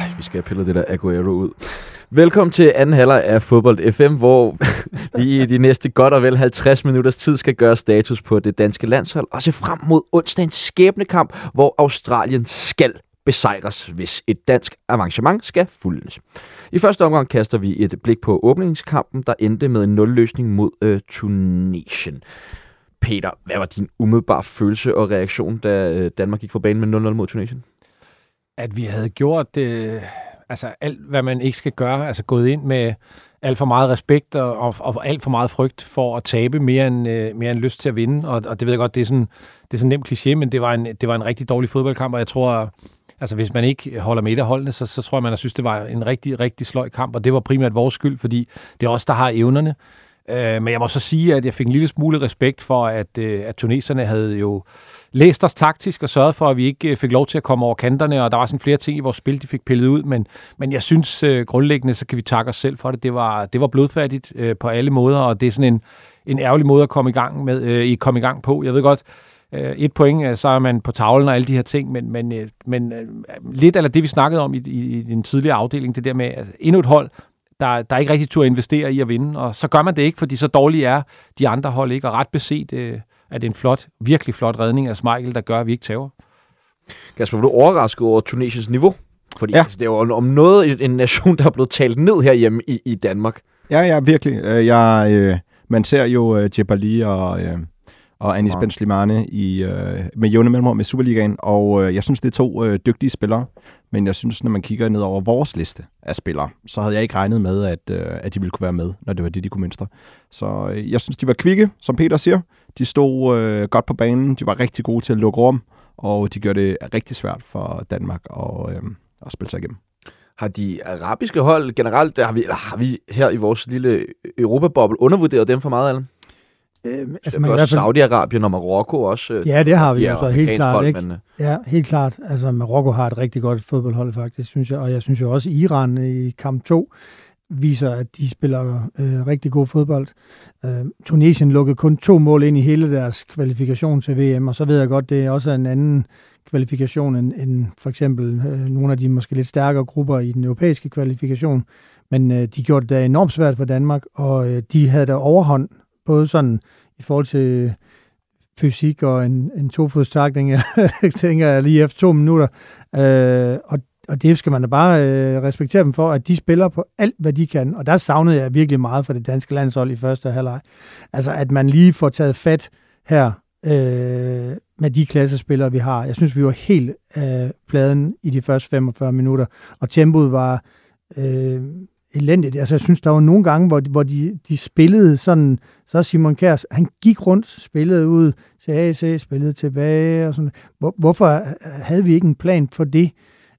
Ej, vi skal have pillet det der Aguero ud. Velkommen til anden halvleg af Fodbold FM, hvor vi i de næste godt og vel 50 minutters tid skal gøre status på det danske landshold og se frem mod onsdagens skæbnekamp, hvor Australien skal besejres, hvis et dansk arrangement skal fuldendes. I første omgang kaster vi et blik på åbningskampen, der endte med en nulløsning mod øh, Tunesien. Peter, hvad var din umiddelbare følelse og reaktion, da øh, Danmark gik for banen med 0-0 mod Tunesien? at vi havde gjort øh, altså alt, hvad man ikke skal gøre, altså gået ind med alt for meget respekt og, og, og alt for meget frygt for at tabe mere end, øh, mere end lyst til at vinde. Og, og det ved jeg godt, det er sådan, det er sådan en nem kliché, men det var, en, det var en rigtig dårlig fodboldkamp, og jeg tror, altså hvis man ikke holder med et af holdene, så, så tror jeg, man har synes, det var en rigtig, rigtig sløj kamp, og det var primært vores skyld, fordi det er os, der har evnerne. Øh, men jeg må så sige, at jeg fik en lille smule respekt for, at, øh, at tuneserne havde jo læst os taktisk og sørget for, at vi ikke øh, fik lov til at komme over kanterne, og der var sådan flere ting i vores spil, de fik pillet ud, men, men jeg synes øh, grundlæggende, så kan vi takke os selv for det. Det var, det var blodfærdigt øh, på alle måder, og det er sådan en, en ærgerlig måde at komme i gang, med, øh, i komme i gang på. Jeg ved godt, øh, et point, øh, så er man på tavlen og alle de her ting, men, men, øh, men øh, lidt af det, vi snakkede om i, i, i den tidligere afdeling, det der med at endnu et hold, der, der er ikke rigtig tur at investere i at vinde, og så gør man det ikke, fordi så dårlige er de andre hold ikke, og ret beset øh, er det en flot, virkelig flot redning af Smeichel, der gør, at vi ikke tager. Kasper, var du overrasket over Tunesiens niveau? Fordi ja. Altså, det er jo om noget en nation, der er blevet talt ned herhjemme i, i Danmark. Ja, ja, virkelig. Øh, Jeg, øh, man ser jo øh, Jebali og, øh, og Anis Ja. Ben Slimane i, øh, med jævne mellemrum i Superligaen, og øh, jeg synes, det er to øh, dygtige spillere, men jeg synes, når man kigger ned over vores liste af spillere, så havde jeg ikke regnet med, at, øh, at de ville kunne være med, når det var det, de kunne mønstre. Så øh, jeg synes, de var kvikke, som Peter siger. De stod øh, godt på banen, de var rigtig gode til at lukke rum, og de gjorde det rigtig svært for Danmark at, øh, at spille sig igennem. Har de arabiske hold generelt, der har vi, eller har vi her i vores lille Europaboble undervurderet dem for meget, Allen? Øhm, Altså, man også Saudi-Arabien og Marokko også. øh, Ja, det har vi de jo så helt klart, hold, ikke? Men, øh, Ja, helt klart. Altså, Marokko har et rigtig godt fodboldhold, faktisk, synes jeg. Og jeg synes jo også, Iran i kamp 2 viser, at de spiller øh, rigtig god fodbold. Øh, Tunesien lukkede kun to mål ind i hele deres kvalifikation til VM, og så ved jeg godt, det er også en anden kvalifikation end, end for eksempel øh, nogle af de måske lidt stærkere grupper i den europæiske kvalifikation. Men øh, de gjorde det da enormt svært for Danmark, og øh, de havde da overhånd, både sådan i forhold til fysik og en, en tofodstakning, tænker jeg lige efter to minutter. Øh, og, og det skal man da bare øh, respektere dem for, at de spiller på alt, hvad de kan. Og der savnede jeg virkelig meget for det danske landshold i første halvleg. Altså, at man lige får taget fat her øh, med de klassespillere, vi har. Jeg synes, vi var helt af pladen i de første 45 minutter, og tempoet var øh, elendigt. Altså, jeg synes, der var nogle gange, hvor, de- hvor de, de spillede sådan, så Simon Kjærs, han gik rundt, spillede ud til AC, spillede tilbage og sådan. Hvor, hvorfor øh, havde vi ikke en plan for det?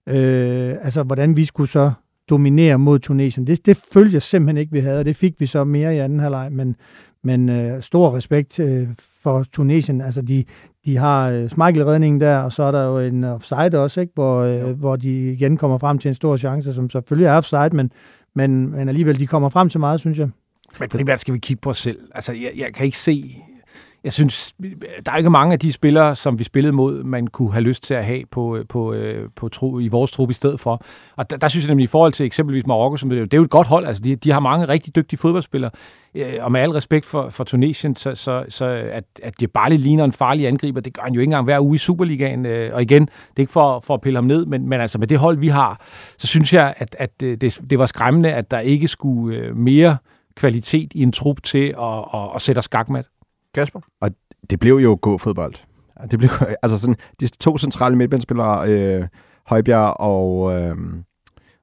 Øh, altså, hvordan vi skulle så dominere mod Tunesien. Det, det følte jeg simpelthen ikke, vi havde, og det fik vi så mere i anden halvleg, men, men øh, stor respekt øh, for Tunesien. Altså, de, de har øh, Schmeichel-redningen der, og så er der jo en offside også, ikke? Hvor, øh, hvor de igen kommer frem til en stor chance, som selvfølgelig er offside, men, men, men alligevel, de kommer frem til meget, synes jeg. Men primært skal vi kigge på os selv. Altså, jeg, jeg kan ikke se... Jeg synes, der er ikke mange af de spillere, som vi spillede mod, man kunne have lyst til at have på, øh, på, øh, på, på tro, i vores trup i stedet for. Og der, der synes jeg nemlig, i forhold til eksempelvis Marokko, som det, er jo- det er jo et godt hold, altså de, de har mange rigtig dygtige fodboldspillere, øh, og med al respekt for, for Tunesien, så, så, så at, at det bare lige ligner en farlig angriber, det gør han jo ikke engang hver uge i Superligaen, og igen, det er ikke for, for at pille ham ned, men, men altså med det hold, vi har, så synes jeg, at, at det, det var skræmmende, at der ikke skulle mere kvalitet i en trup til at, at, at sætte os skakmat. Kasper? det blev jo god fodbold. Ja, Det blev, altså sådan, de to centrale midtbanespillere, øh, Højbjerg og, øh,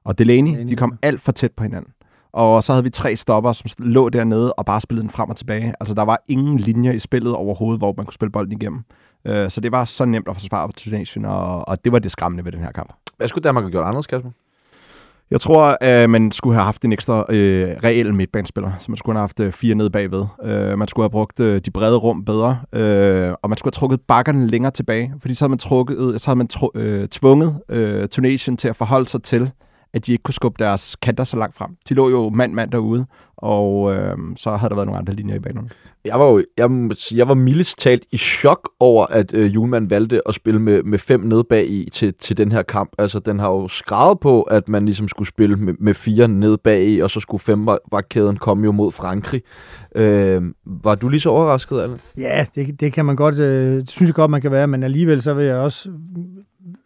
og Delaney, Delaney, de kom alt for tæt på hinanden. Og så havde vi tre stopper, som lå dernede og bare spillede den frem og tilbage. Altså, der var ingen linjer i spillet overhovedet, hvor man kunne spille bolden igennem. Øh, så det var så nemt at forsvare på Tunesien, og, og det var det skræmmende ved den her kamp. Hvad skulle Danmark have gjort anderledes, Kasper? Jeg tror, at man skulle have haft en ekstra øh, reel midtbanespiller, så man skulle have haft øh, fire ned bagved. Øh, man skulle have brugt øh, de brede rum bedre, øh, og man skulle have trukket bakkerne længere tilbage, fordi så havde man, trukket, så havde man tru, øh, tvunget øh, Tunesien til at forholde sig til, at de ikke kunne skubbe deres kanter så langt frem. De lå jo mand-mand derude, og øh, så havde der været nogle andre linjer i banen. Jeg var jo, jeg, må sige, jeg var mildest talt i chok over, at øh, Julemand valgte at spille med, med fem ned bag i til, til den her kamp. Altså, den har jo skrevet på, at man ligesom skulle spille med, med fire ned bag i, og så skulle femvagtkæden komme jo mod Frankrig. Øh, var du lige så overrasket, Allen? Ja, det, det kan man godt, øh, det synes jeg godt, man kan være, men alligevel så vil jeg også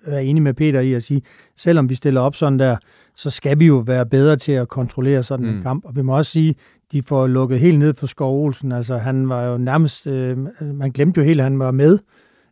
være enig med Peter i at sige, selvom vi stiller op sådan der, så skal vi jo være bedre til at kontrollere sådan mm. en kamp. Og vi må også sige, de får lukket helt ned for Skov Olsen. Altså han var jo nærmest, øh, man glemte jo helt, at han var med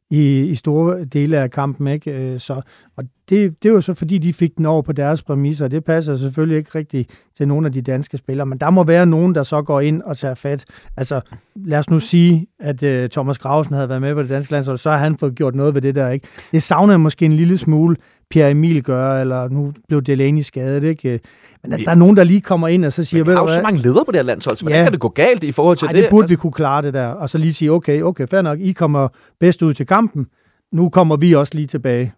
i, i store dele af kampen. Ikke? Øh, så, og det, det var så fordi, de fik den over på deres præmisser. Det passer selvfølgelig ikke rigtigt til nogle af de danske spillere, men der må være nogen, der så går ind og tager fat. Altså, lad os nu sige, at uh, Thomas Grausen havde været med på det danske landshold, så har han fået gjort noget ved det der. ikke. Det savner jeg måske en lille smule, Pierre Emil gør, eller nu blev Delaney skadet, ikke? Men at der er nogen, der lige kommer ind og så siger... Men vi har jo så mange ledere på det her landshold, så hvordan ja. kan det gå galt i forhold til Ej, det? det burde altså... vi kunne klare det der, og så lige sige, okay, okay, fair nok, I kommer bedst ud til kampen, nu kommer vi også lige tilbage.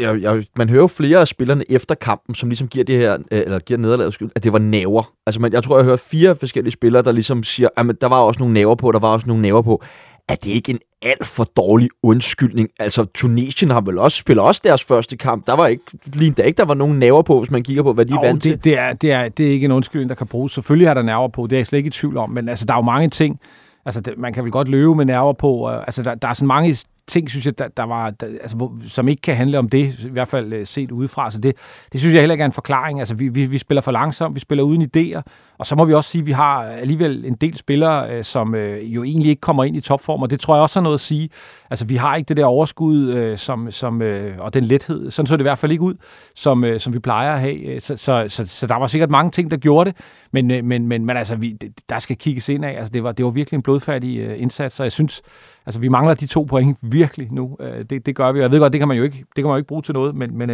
Jeg, jeg, man hører jo flere af spillerne efter kampen, som ligesom giver det her, øh, eller giver nederlaget at det var næver. Altså, man, jeg tror, jeg hører fire forskellige spillere, der ligesom siger, at der var også nogle næver på, der var også nogle næver på er det ikke en alt for dårlig undskyldning? Altså, Tunesien har vel også spillet også deres første kamp. Der var ikke, lige der ikke, der var nogen nerver på, hvis man kigger på, hvad de er vant det, til. Det er, det, er, det er ikke en undskyldning, der kan bruges. Selvfølgelig har der nerver på, det er jeg slet ikke i tvivl om, men altså, der er jo mange ting, altså, det, man kan vel godt løbe med nerver på. Altså, der, der er sådan mange ting, synes jeg, der, der var, der, altså, hvor, som ikke kan handle om det, i hvert fald øh, set udefra. Så det, det synes jeg heller ikke er en forklaring. Altså, vi, vi, vi spiller for langsomt, vi spiller uden idéer, og så må vi også sige, at vi har alligevel en del spillere, øh, som øh, jo egentlig ikke kommer ind i topform, og det tror jeg også er noget at sige. Altså, vi har ikke det der overskud øh, som, som, og den lethed, sådan så det i hvert fald ikke ud, som, som vi plejer at have. Så, så, så, så der var sikkert mange ting, der gjorde det, men, men, men, men altså, vi, der skal kigges ind af. Altså, det var, det var virkelig en blodfærdig indsats, og jeg synes, altså, vi mangler de to point virkelig nu. Det, det gør vi, og jeg ved godt, det kan man jo ikke, det kan man jo ikke bruge til noget, men, men,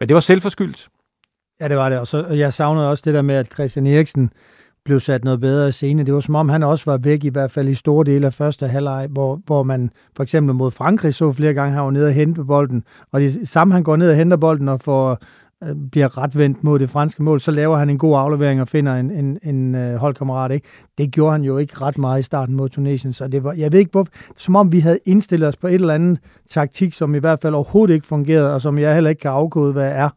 men det var selvforskyldt. Ja, det var det. Og så, jeg savnede også det der med, at Christian Eriksen blev sat noget bedre i scene. Det var som om, han også var væk, i hvert fald i store dele af første halvleg, hvor, hvor man for eksempel mod Frankrig så flere gange, han var nede og hente bolden. Og det samme, han går ned og henter bolden og får, øh, bliver ret vendt mod det franske mål, så laver han en god aflevering og finder en, en, en øh, holdkammerat. Ikke? Det gjorde han jo ikke ret meget i starten mod Tunesien, så det var, jeg ved ikke hvor, som om vi havde indstillet os på et eller andet taktik, som i hvert fald overhovedet ikke fungerede, og som jeg heller ikke kan afkode, hvad er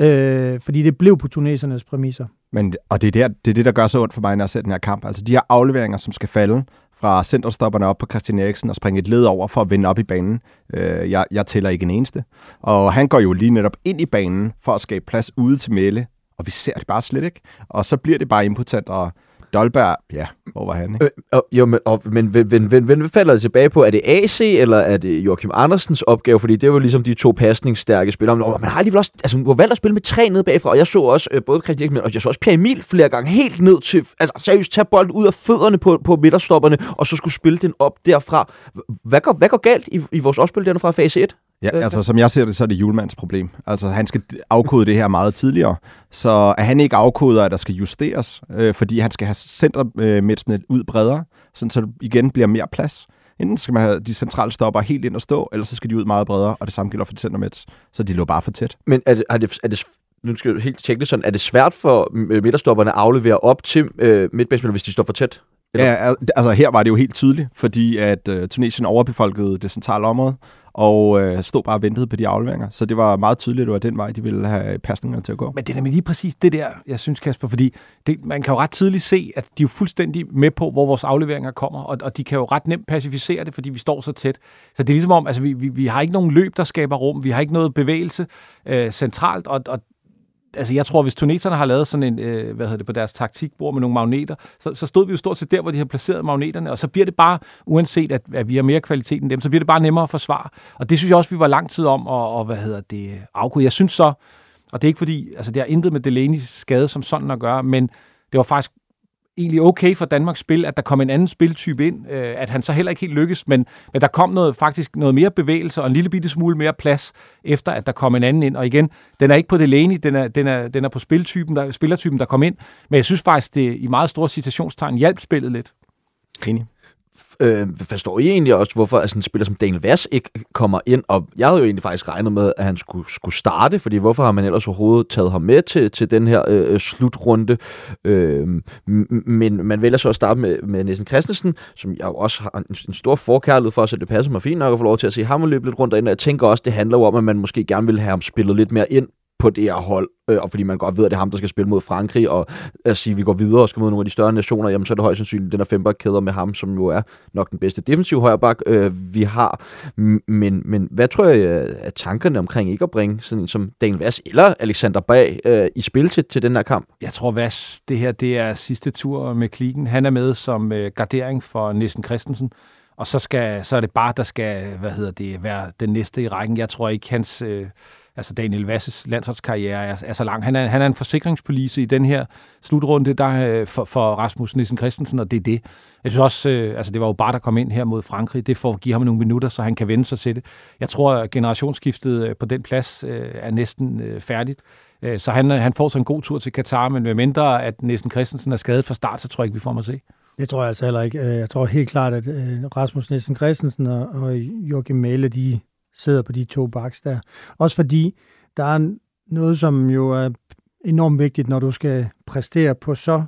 øh, fordi det blev på tunesernes præmisser. Men, og det er, der, det er det, der gør så ondt for mig, når jeg ser den her kamp. Altså de her afleveringer, som skal falde fra centerstopperne op på Christian Eriksen og springe et led over for at vinde op i banen. Øh, jeg, jeg tæller ikke en eneste. Og han går jo lige netop ind i banen for at skabe plads ude til Mæle, og vi ser det bare slet ikke. Og så bliver det bare impotent, og Dolberg, ja, hvor var han? Ikke? Øh, jo, men, og, men men, men, men, men falder det tilbage på? Er det AC, eller er det Joachim Andersens opgave? Fordi det var ligesom de to pasningsstærke spillere. Men, man har alligevel også altså, man valgt at spille med tre nede bagfra, og jeg så også øh, både Christian men og jeg så også Pierre Emil flere gange helt ned til, altså seriøst, tage bolden ud af fødderne på, på midterstopperne, og så skulle spille den op derfra. Hvad går, hvad går galt i, i vores opspil derfra fase 1? Ja, øh, altså som jeg ser det, så er det Julemands problem. Altså han skal afkode det her meget tidligere, så at han ikke afkoder, at der skal justeres, øh, fordi han skal have centermætsene ud bredere, sådan så det igen bliver mere plads. Enten skal man have de centrale stopper helt ind og stå, eller så skal de ud meget bredere, og det samme gælder for centermæts, så de lå bare for tæt. Men er det, er det, er det nu skal jeg helt tjekke det sådan, er det svært for midterstopperne at aflevere op til øh, midtbanespillere, hvis de står for tæt? Eller? Ja, altså her var det jo helt tydeligt, fordi at øh, Tunesien overbefolkede det centrale område, og øh, stod bare og ventede på de afleveringer. Så det var meget tydeligt, at det var den vej, de ville have pasningerne til at gå. Men det er nemlig lige præcis det der, jeg synes, Kasper, fordi det, man kan jo ret tydeligt se, at de er jo fuldstændig med på, hvor vores afleveringer kommer, og, og de kan jo ret nemt pacificere det, fordi vi står så tæt. Så det er ligesom om, altså vi, vi, vi har ikke nogen løb, der skaber rum, vi har ikke noget bevægelse øh, centralt, og, og altså jeg tror, hvis tuneserne har lavet sådan en, øh, hvad hedder det, på deres taktikbord med nogle magneter, så, så stod vi jo stort set der, hvor de har placeret magneterne, og så bliver det bare, uanset at, at vi har mere kvalitet end dem, så bliver det bare nemmere at forsvare. Og det synes jeg også, vi var lang tid om at, og, hvad hedder det, afkode. Jeg synes så, og det er ikke fordi, altså det har intet med Delaney's skade som sådan at gøre, men det var faktisk egentlig okay for Danmarks spil, at der kom en anden spiltype ind, øh, at han så heller ikke helt lykkes, men, men der kom noget, faktisk noget mere bevægelse og en lille bitte smule mere plads, efter at der kom en anden ind. Og igen, den er ikke på det lane, den er, den er, den er på spiltypen, der, spillertypen, der kom ind, men jeg synes faktisk, det i meget store citationstegn hjalp spillet lidt. Enig. Øh, forstår I egentlig også, hvorfor altså, en spiller som Daniel Vass ikke kommer ind? Og jeg havde jo egentlig faktisk regnet med, at han skulle, skulle starte, fordi hvorfor har man ellers overhovedet taget ham med til, til den her øh, øh slutrunde? Øh, men man vælger så at starte med, med Nielsen Christensen, som jeg jo også har en, en stor forkærlighed for, så det passer mig fint nok at få lov til at se ham løbe lidt rundt derinde. Jeg tænker også, det handler jo om, at man måske gerne vil have ham spillet lidt mere ind på det her hold, øh, og fordi man godt ved, at det er ham, der skal spille mod Frankrig, og at sige, at vi går videre og skal mod nogle af de større nationer, jamen så er det højst sandsynligt den her fembakkæder med ham, som jo er nok den bedste defensiv højreback, øh, vi har. Men, men hvad tror jeg øh, er tankerne omkring ikke at bringe sådan en som Daniel Vass eller Alexander Bag øh, i spil til, til den her kamp? Jeg tror, Vass, det her det er sidste tur med klikken. Han er med som øh, gardering for Nissen Christensen, og så, skal, så er det bare, der skal hvad hedder det, være den næste i rækken. Jeg tror ikke, hans... Øh, altså Daniel Vasses landsholdskarriere er, er så lang. Han er, han er en forsikringspolice i den her slutrunde der, øh, for, for Rasmus Nissen Christensen, og det er det. Jeg synes også, øh, altså det var jo bare, der kom ind her mod Frankrig. Det får at give ham nogle minutter, så han kan vende sig til det. Jeg tror, at generationsskiftet øh, på den plads øh, er næsten øh, færdigt. Øh, så han, han får så en god tur til Katar, men med mindre at Nissen Christensen er skadet fra start, så tror jeg ikke, vi får ham at se. Det tror jeg altså heller ikke. Jeg tror helt klart, at Rasmus Nissen Christensen og Joachim Mæle, de sidder på de to baks der. Også fordi der er noget, som jo er enormt vigtigt, når du skal præstere på så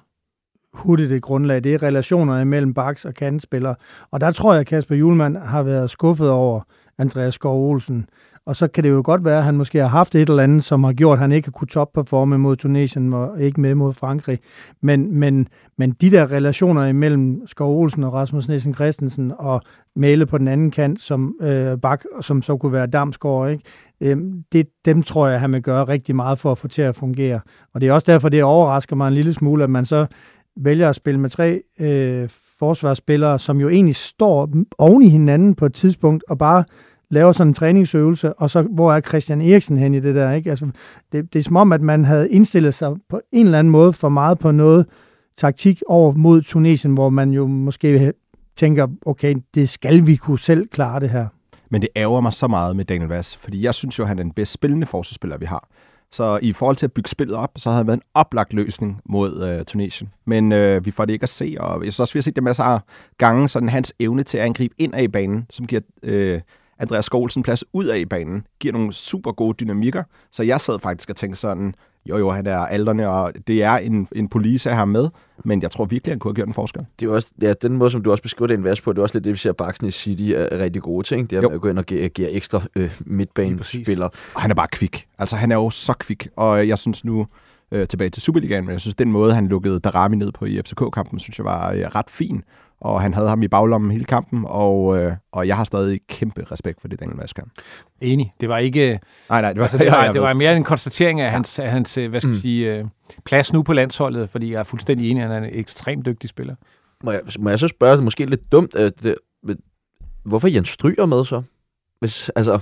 hurtigt et grundlag. Det er relationerne mellem baks og kandspillere. Og der tror jeg, at Kasper Julemand har været skuffet over Andreas Skov Olsen. Og så kan det jo godt være, at han måske har haft et eller andet, som har gjort, at han ikke har kunnet topperforme mod Tunesien og ikke med mod Frankrig. Men, men, men de der relationer imellem Skov Olsen og Rasmus Nielsen Christensen og Mæle på den anden kant, som øh, bak, som så kunne være Damsgaard, ikke? Øhm, det, dem tror jeg, han vil gøre rigtig meget for at få til at fungere. Og det er også derfor, det overrasker mig en lille smule, at man så vælger at spille med tre øh, forsvarsspillere, som jo egentlig står oven i hinanden på et tidspunkt, og bare laver sådan en træningsøvelse, og så hvor er Christian Eriksen hen i det der, ikke? Altså, det, det er som om, at man havde indstillet sig på en eller anden måde for meget på noget taktik over mod Tunesien, hvor man jo måske tænker, okay, det skal vi kunne selv klare det her. Men det ærger mig så meget med Daniel Vass, fordi jeg synes jo, han er den bedst spillende forsvarsspiller, vi har. Så i forhold til at bygge spillet op, så havde han været en oplagt løsning mod øh, Tunesien. Men øh, vi får det ikke at se, og jeg synes også, vi har set det masser af gange, sådan hans evne til at angribe ind af i banen, som giver øh, Andreas Skålsen plads ud af i banen, giver nogle super gode dynamikker. Så jeg sad faktisk og tænkte sådan, jo jo, han er alderne, og det er en, en police have med, men jeg tror virkelig, han kunne have gjort en forskel. Det er også, ja, den måde, som du også beskriver det en på, det er også lidt det, vi ser Baksen i City er rigtig gode ting. Det er jo. at gå ind og give, give ekstra øh, midtbanespillere. Og han er bare kvik. Altså, han er jo så kvik, og jeg synes nu, øh, tilbage til Superligaen, men jeg synes, den måde, han lukkede Darami ned på i FCK-kampen, synes jeg var øh, ret fin og han havde ham i baglommen hele kampen, og, øh, og jeg har stadig kæmpe respekt for det, Daniel Vask Enig. Det var ikke... Nej, nej, det var, altså, det, var, det var mere en konstatering af hans, af hans øh, hvad skal mm. sige, øh, plads nu på landsholdet, fordi jeg er fuldstændig enig, at han er en ekstremt dygtig spiller. Må jeg, må jeg så spørge, måske lidt dumt, at det, hvorfor Jens Stryger med så? Hvis, altså,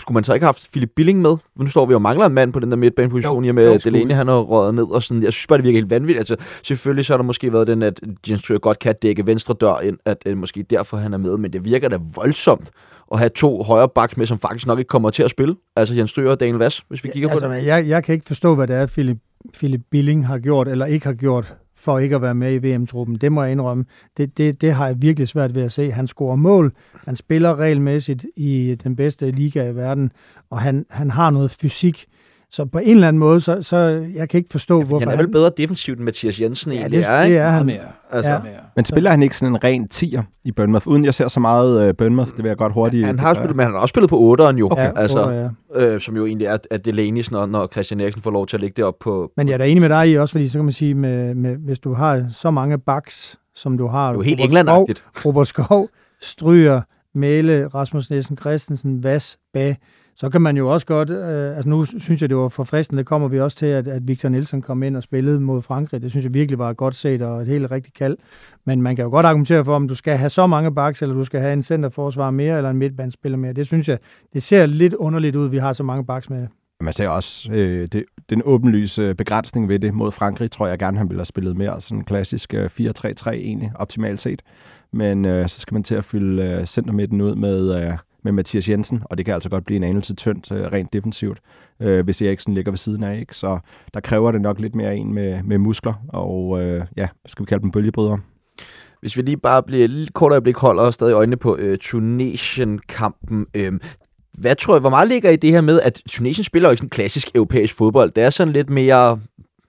skulle man så ikke have haft Philip Billing med? Nu står vi og mangler en mand på den der midtbaneposition, i og med Delaney han har røget ned og sådan. Jeg synes bare, det virker helt vanvittigt. Altså, selvfølgelig så har der måske været den, at Jens Stryger godt kan dække venstre dør ind, at uh, måske derfor han er med, men det virker da voldsomt at have to højre backs med, som faktisk nok ikke kommer til at spille. Altså Jens Stryger og Daniel Vass, hvis vi kigger ja, altså, på det. Jeg, jeg kan ikke forstå, hvad det er, Philip, Philip Billing har gjort eller ikke har gjort for ikke at være med i VM-truppen. Det må jeg indrømme. Det, det, det har jeg virkelig svært ved at se. Han scorer mål, han spiller regelmæssigt i den bedste liga i verden, og han, han har noget fysik, så på en eller anden måde, så, så jeg kan ikke forstå, ja, hvorfor han... er vel bedre defensivt end Mathias Jensen ja, egentlig det, er, ikke? det er han. Mere. Altså, ja. Men spiller han ikke sådan en ren tier i Bournemouth? Uden jeg ser så meget uh, Bournemouth, det vil jeg godt hurtigt... Han har spillet, men han har også spillet på 8'eren jo, okay. altså, 8, ja. øh, som jo egentlig er, er Delaney, når, når Christian Eriksen får lov til at ligge det op på... Men jeg er da enig med dig i også, fordi så kan man sige, med, med, hvis du har så mange backs, som du har... Det er jo helt englandagtigt. Robert Skov, Stryger, Mæle, Rasmus Nielsen Christensen, Vas, Bag, så kan man jo også godt, øh, altså nu synes jeg, det var forfriskende, det kommer vi også til, at, at Victor Nielsen kom ind og spillede mod Frankrig. Det synes jeg virkelig var godt set og et helt rigtigt kald. Men man kan jo godt argumentere for, om du skal have så mange backs, eller du skal have en centerforsvar mere, eller en midtbandspiller mere. Det synes jeg, det ser lidt underligt ud, vi har så mange backs med. Man ser også øh, det, den åbenlyse begrænsning ved det mod Frankrig, tror jeg gerne, han ville have spillet mere sådan klassisk øh, 4-3-3 egentlig, optimalt set. Men øh, så skal man til at fylde øh, centermidten ud med, øh, med Mathias Jensen, og det kan altså godt blive en anelse tyndt øh, rent defensivt, øh, hvis Eriksen ligger ved siden af. Ikke? Så der kræver det nok lidt mere en med, med muskler, og øh, ja, skal vi kalde dem bølgebrydere. Hvis vi lige bare bliver lidt kort øjeblik holder stadig øjnene på øh, Tunesien-kampen. Øh, hvad tror jeg, hvor meget ligger i det her med, at Tunesien spiller jo ikke sådan klassisk europæisk fodbold. Det er sådan lidt mere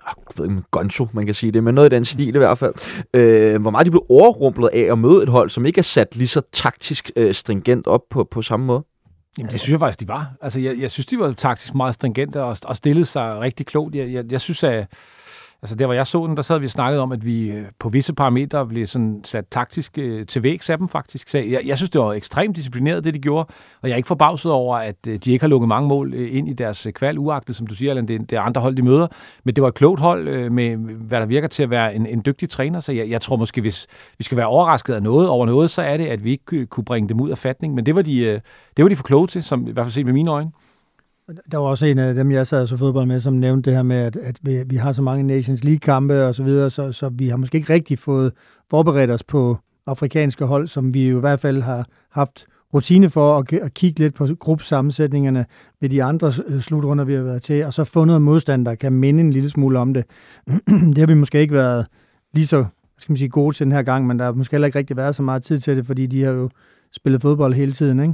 Ah, jeg ved ikke, gonzo, man kan sige det, men noget i den stil i hvert fald. Øh, hvor meget de blev overrumplet af at møde et hold, som ikke er sat lige så taktisk øh, stringent op på, på samme måde. Jamen, det synes jeg faktisk, de var. Altså, jeg, jeg synes, de var taktisk meget stringente og, og stillede sig rigtig klogt. Jeg, jeg, jeg synes, at Altså der, hvor jeg så den, der sad vi snakket om, at vi øh, på visse parametre blev sådan sat taktisk øh, til vægs af dem faktisk. Så jeg, jeg synes, det var ekstremt disciplineret, det de gjorde. Og jeg er ikke forbavset over, at øh, de ikke har lukket mange mål øh, ind i deres øh, kval, uagtet, som du siger, Allan, det, det er andre hold, de møder. Men det var et klogt hold med, hvad der virker til at være en, en dygtig træner. Så jeg, jeg tror måske, hvis vi skal være overrasket af noget over noget, så er det, at vi ikke kunne bringe dem ud af fatning. Men det var de, det var de for kloge til, som i hvert fald set med mine øjne. Der var også en af dem, jeg sad så fodbold med, som nævnte det her med, at, at vi, vi har så mange Nations League-kampe og så videre, så, så vi har måske ikke rigtig fået forberedt os på afrikanske hold, som vi jo i hvert fald har haft rutine for at, at kigge lidt på gruppesammensætningerne ved de andre øh, slutrunder, vi har været til, og så få noget modstand, der kan minde en lille smule om det. det har vi måske ikke været lige så skal man sige, gode til den her gang, men der har måske heller ikke rigtig været så meget tid til det, fordi de har jo spillet fodbold hele tiden, ikke?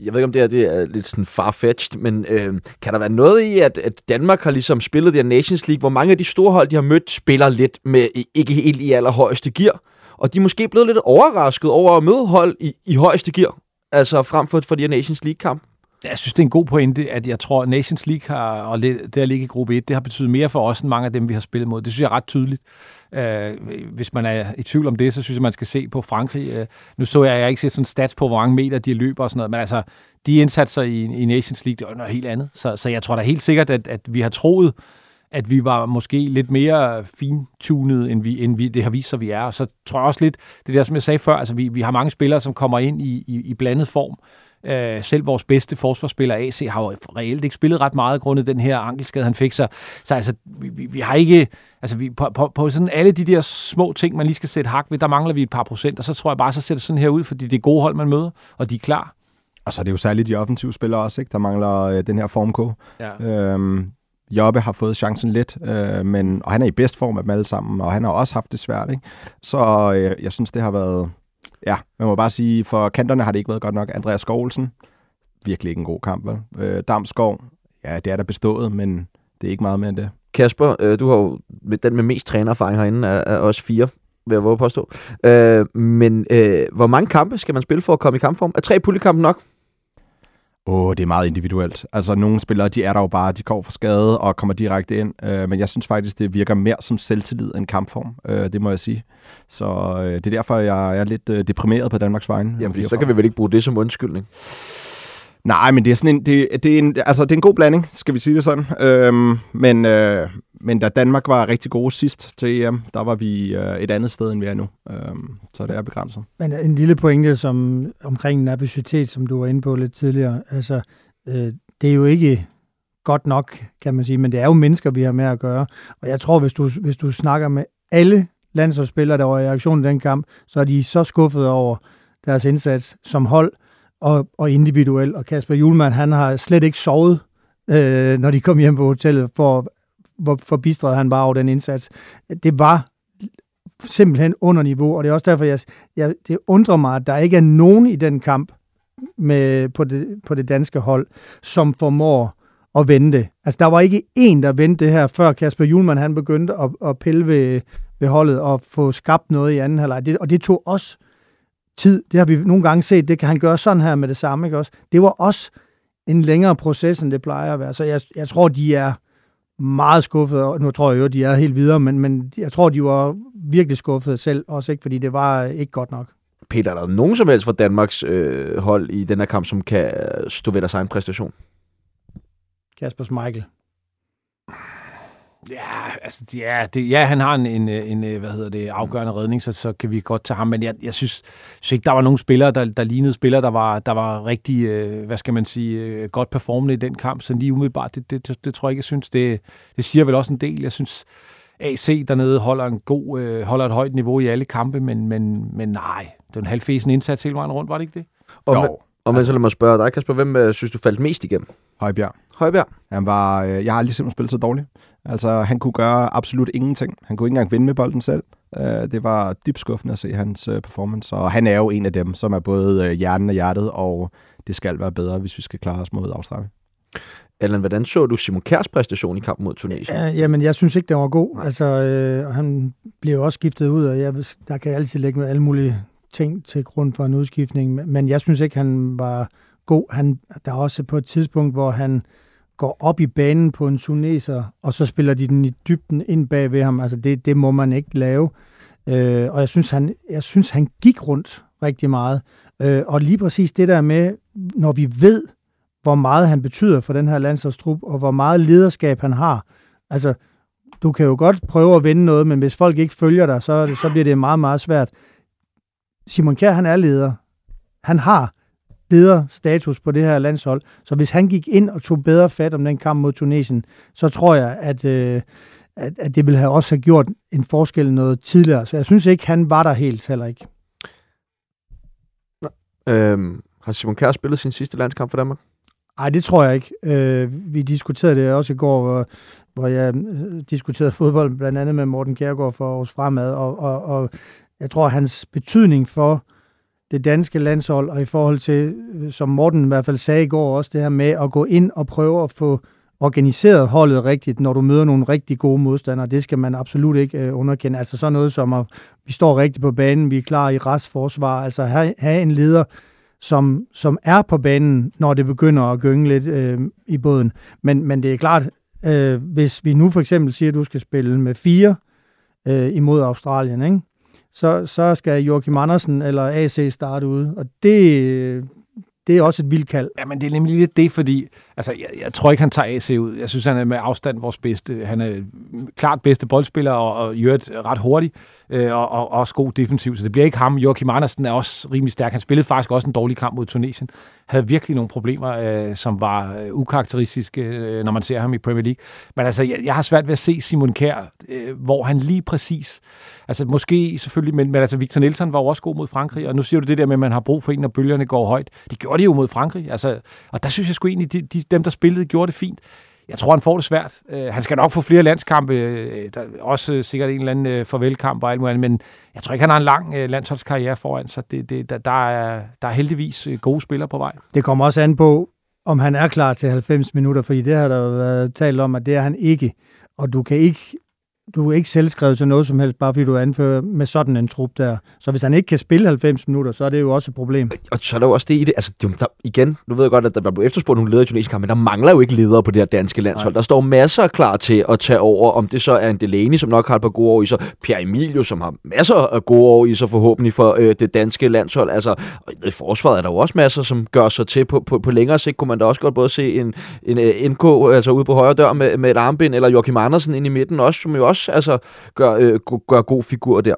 Jeg ved ikke, om det her det er lidt sådan farfetched, men øh, kan der være noget i, at, at Danmark har ligesom spillet i Nations League, hvor mange af de store hold, de har mødt, spiller lidt med ikke helt i allerhøjeste gear, og de er måske blevet lidt overrasket over at møde hold i, i højeste gear, altså frem for, for de her Nations League-kamp? Jeg synes, det er en god pointe, at jeg tror, Nations League har, og det at ligge i gruppe 1, det har betydet mere for os, end mange af dem, vi har spillet mod. Det synes jeg er ret tydeligt. Øh, hvis man er i tvivl om det, så synes jeg, man skal se på Frankrig. Øh, nu så jeg, jeg ikke set sådan stats på, hvor mange meter de løber og sådan noget, men altså, de indsatser i, i Nations League, det var noget helt andet. Så, så jeg tror da helt sikkert, at, at vi har troet, at vi var måske lidt mere fintunet, end, vi, end vi, det har vist sig, vi er. Og så tror jeg også lidt, det der, som jeg sagde før, altså vi, vi har mange spillere, som kommer ind i, i, i blandet form. Øh, selv vores bedste forsvarsspiller, AC, har jo reelt ikke spillet ret meget grundet den her ankelskade, han fik sig. Så altså, vi, vi, vi har ikke... Altså, vi, på, på, på sådan alle de der små ting, man lige skal sætte hak ved, der mangler vi et par procent, og så tror jeg bare, så ser det sådan her ud, fordi det er gode hold, man møder, og de er klar. Og så er det jo særligt de offensive spillere også, ikke? der mangler øh, den her formko. Ja. Øhm, Jobbe har fået chancen lidt, øh, men, og han er i bedst form af dem alle sammen, og han har også haft det svært. Ikke? Så øh, jeg synes, det har været... Ja, man må bare sige, for kanterne har det ikke været godt nok. Andreas Skovlsen, virkelig ikke en god kamp. Vel? Øh, Damskov, ja, det er der bestået, men det er ikke meget mere end det. Kasper, øh, du har jo med den med mest trænererfaring herinde af, af os fire, vil jeg våge påstå. Øh, men øh, hvor mange kampe skal man spille for at komme i kampform? Er tre puljekampe nok? Åh, oh, det er meget individuelt. Altså, nogle spillere, de er der jo bare, de går for skade og kommer direkte ind. Øh, men jeg synes faktisk, det virker mere som selvtillid end kampform. Øh, det må jeg sige. Så øh, det er derfor, jeg er lidt øh, deprimeret på Danmarks vegne. Jamen, så kan vi vel ikke bruge det som undskyldning? Nej, men det er sådan en, det, det er en, altså, det er en god blanding, skal vi sige det sådan. Øhm, men, øh, men da Danmark var rigtig gode sidst til EM, der var vi øh, et andet sted, end vi er nu. Øhm, så det er begrænset. Men en lille pointe som, omkring nervøsitet, som du var inde på lidt tidligere. Altså, øh, det er jo ikke godt nok, kan man sige, men det er jo mennesker, vi har med at gøre. Og jeg tror, hvis du, hvis du snakker med alle landsholdsspillere, der var i aktion i den kamp, så er de så skuffede over deres indsats som hold, og, og individuel. Og Kasper Julemand, han har slet ikke sovet, øh, når de kom hjem på hotellet, for hvor forbistret han var over den indsats. Det var simpelthen under niveau, og det er også derfor, jeg, jeg, det undrer mig, at der ikke er nogen i den kamp med, på, det, på det danske hold, som formår at vende det. Altså, der var ikke en, der vendte det her, før Kasper Julemand han begyndte at, at pille ved, ved holdet og få skabt noget i anden halvleg. Det, og det tog også tid. Det har vi nogle gange set, det kan han gøre sådan her med det samme. Ikke også? Det var også en længere proces, end det plejer at være. Så jeg, jeg tror, de er meget skuffet, og nu tror jeg jo, de er helt videre, men, men jeg tror, de var virkelig skuffet selv, også ikke, fordi det var ikke godt nok. Peter, er der nogen som helst fra Danmarks øh, hold i den her kamp, som kan stå ved deres egen præstation? Kasper Michael. Ja, altså, ja, det, ja, han har en, en, en, hvad hedder det, afgørende redning, så, så kan vi godt tage ham. Men jeg, jeg synes, synes ikke, der var nogen spillere, der, der lignede spillere, der var, der var rigtig, øh, hvad skal man sige, øh, godt performende i den kamp. Så lige umiddelbart, det, det, det, det tror jeg ikke, jeg synes. Det, det siger vel også en del. Jeg synes, AC dernede holder, en god, øh, holder et højt niveau i alle kampe, men, men, men nej, det var en halvfæsen indsats hele vejen rundt, var det ikke det? Og, jo. Og altså, så lad mig spørge dig, Kasper, hvem øh, synes du faldt mest igennem? Højbjerg. Højbjerg? Han var, øh, jeg har aldrig simpelthen spillet så dårligt. Altså, han kunne gøre absolut ingenting. Han kunne ikke engang vinde med bolden selv. Uh, det var dybt skuffende at se hans uh, performance, og han er jo en af dem, som er både uh, hjernen og hjertet, og det skal være bedre, hvis vi skal klare os mod Australien. Allan, hvordan så du Simon Kjærs præstation i kampen mod Tunesien? Ja, jamen, jeg synes ikke, den var god. Altså, øh, han blev også skiftet ud, og jeg, der kan altid lægge med alle mulige ting til grund for en udskiftning, men jeg synes ikke, han var god. Han, der er også på et tidspunkt, hvor han går op i banen på en tuneser, og så spiller de den i dybden ind bag ved ham. Altså, det, det må man ikke lave. Øh, og jeg synes, han, jeg synes, han gik rundt rigtig meget. Øh, og lige præcis det der med, når vi ved, hvor meget han betyder for den her landsholdstrup, og hvor meget lederskab han har. Altså, du kan jo godt prøve at vinde noget, men hvis folk ikke følger dig, så, så bliver det meget, meget svært. Simon Kjær, han er leder. Han har lederstatus på det her landshold. Så hvis han gik ind og tog bedre fat om den kamp mod Tunesien, så tror jeg, at, øh, at, at det ville have også have gjort en forskel noget tidligere. Så jeg synes ikke, han var der helt heller ikke. Øhm, har Simon Kjær spillet sin sidste landskamp for Danmark? Nej, det tror jeg ikke. Øh, vi diskuterede det også i går, hvor, hvor jeg øh, diskuterede fodbold blandt andet med Morten Kjærgaard for os fremad, og, og, og jeg tror, hans betydning for det danske landshold, og i forhold til, øh, som Morten i hvert fald sagde i går, også det her med at gå ind og prøve at få organiseret holdet rigtigt, når du møder nogle rigtig gode modstandere. Det skal man absolut ikke øh, underkende. Altså sådan noget som, at vi står rigtigt på banen, vi er klar i restforsvar. Altså have, have en leder, som, som er på banen, når det begynder at gynge lidt øh, i båden. Men, men det er klart, øh, hvis vi nu for eksempel siger, at du skal spille med fire øh, imod Australien, ikke? Så, så skal Joachim Andersen eller AC starte ude. Og det, øh, det er også et vildt kald. Ja, men det er nemlig lidt det, fordi altså, jeg, jeg tror ikke, han tager AC ud. Jeg synes, han er med afstand vores bedste. Han er klart bedste boldspiller og, og gjort ret hurtigt øh, og, og, og også god defensiv. Så det bliver ikke ham. Joachim Andersen er også rimelig stærk. Han spillede faktisk også en dårlig kamp mod Tunesien. Havde virkelig nogle problemer, øh, som var øh, ukarakteristiske, øh, når man ser ham i Premier League. Men altså, jeg, jeg har svært ved at se Simon Kjær, øh, hvor han lige præcis... Altså, måske selvfølgelig, men, men altså, Victor Nielsen var jo også god mod Frankrig, og nu siger du det der med, at man har brug for en, når bølgerne går højt. Det gjorde de jo mod Frankrig. Altså, og der synes jeg sgu egentlig, de, de, dem, der spillede, gjorde det fint. Jeg tror, han får det svært. Øh, han skal nok få flere landskampe, øh, der også øh, sikkert en eller anden øh, farvelkamp og alt muligt, men jeg tror ikke, han har en lang øh, landsholdskarriere foran, så det, det, der, der, er, der er heldigvis øh, gode spillere på vej. Det kommer også an på, om han er klar til 90 minutter, fordi det har der været talt om, at det er han ikke. Og du kan ikke du er ikke selvskrevet til noget som helst, bare fordi du anfører med sådan en trup der. Så hvis han ikke kan spille 90 minutter, så er det jo også et problem. Og så er der jo også det i det, altså der, igen, nu ved jeg godt, at der blev efterspurgt nogle ledere i tunesisk men der mangler jo ikke ledere på det her danske landshold. Nej. Der står masser klar til at tage over, om det så er en Delaney, som nok har et par gode år i sig, Pierre Emilio, som har masser af gode år i sig forhåbentlig for øh, det danske landshold. Altså, i forsvaret er der jo også masser, som gør sig til på, på, på længere sigt, kunne man da også godt både se en, en, en NK, altså ude på højre dør med, med et armbind, eller Joachim Andersen ind i midten også, som jo også også altså, gør, øh, gør god figur der.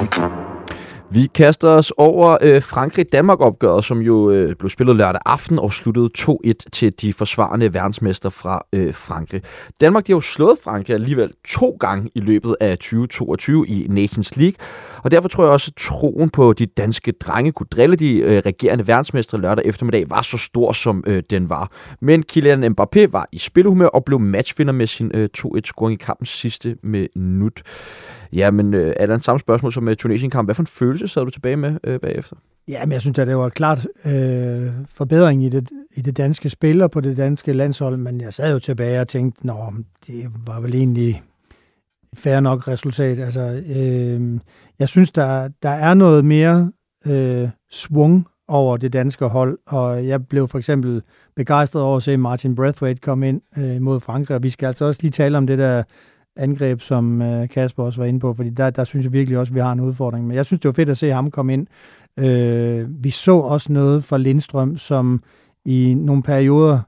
Thank you. Vi kaster os over øh, Frankrig-Danmark-opgøret, som jo øh, blev spillet lørdag aften og sluttede 2-1 til de forsvarende verdensmester fra øh, Frankrig. Danmark de har jo slået Frankrig alligevel to gange i løbet af 2022 i Nations League, og derfor tror jeg også, at troen på de danske drenge kunne drille de øh, regerende verdensmestre lørdag eftermiddag var så stor, som øh, den var. Men Kylian Mbappé var i spilhumør og blev matchvinder med sin øh, 2-1-scoring i kampens sidste minut. Ja, men øh, er der en samme spørgsmål som øh, med Tunesien-kamp? Hvad for en følelse sad du tilbage med øh, bagefter? Ja, men jeg synes, at det var klart øh, forbedring i det, i det danske spil og på det danske landshold, men jeg sad jo tilbage og tænkte, nå, det var vel egentlig fair nok resultat. Altså, øh, jeg synes, der, der er noget mere øh, svung over det danske hold, og jeg blev for eksempel begejstret over at se Martin Brathwaite komme ind øh, mod Frankrig, og vi skal altså også lige tale om det der angreb, som øh, Kasper også var inde på, fordi der, der synes jeg virkelig også, at vi har en udfordring. Men jeg synes, det var fedt at se ham komme ind. Øh, vi så også noget fra Lindstrøm, som i nogle perioder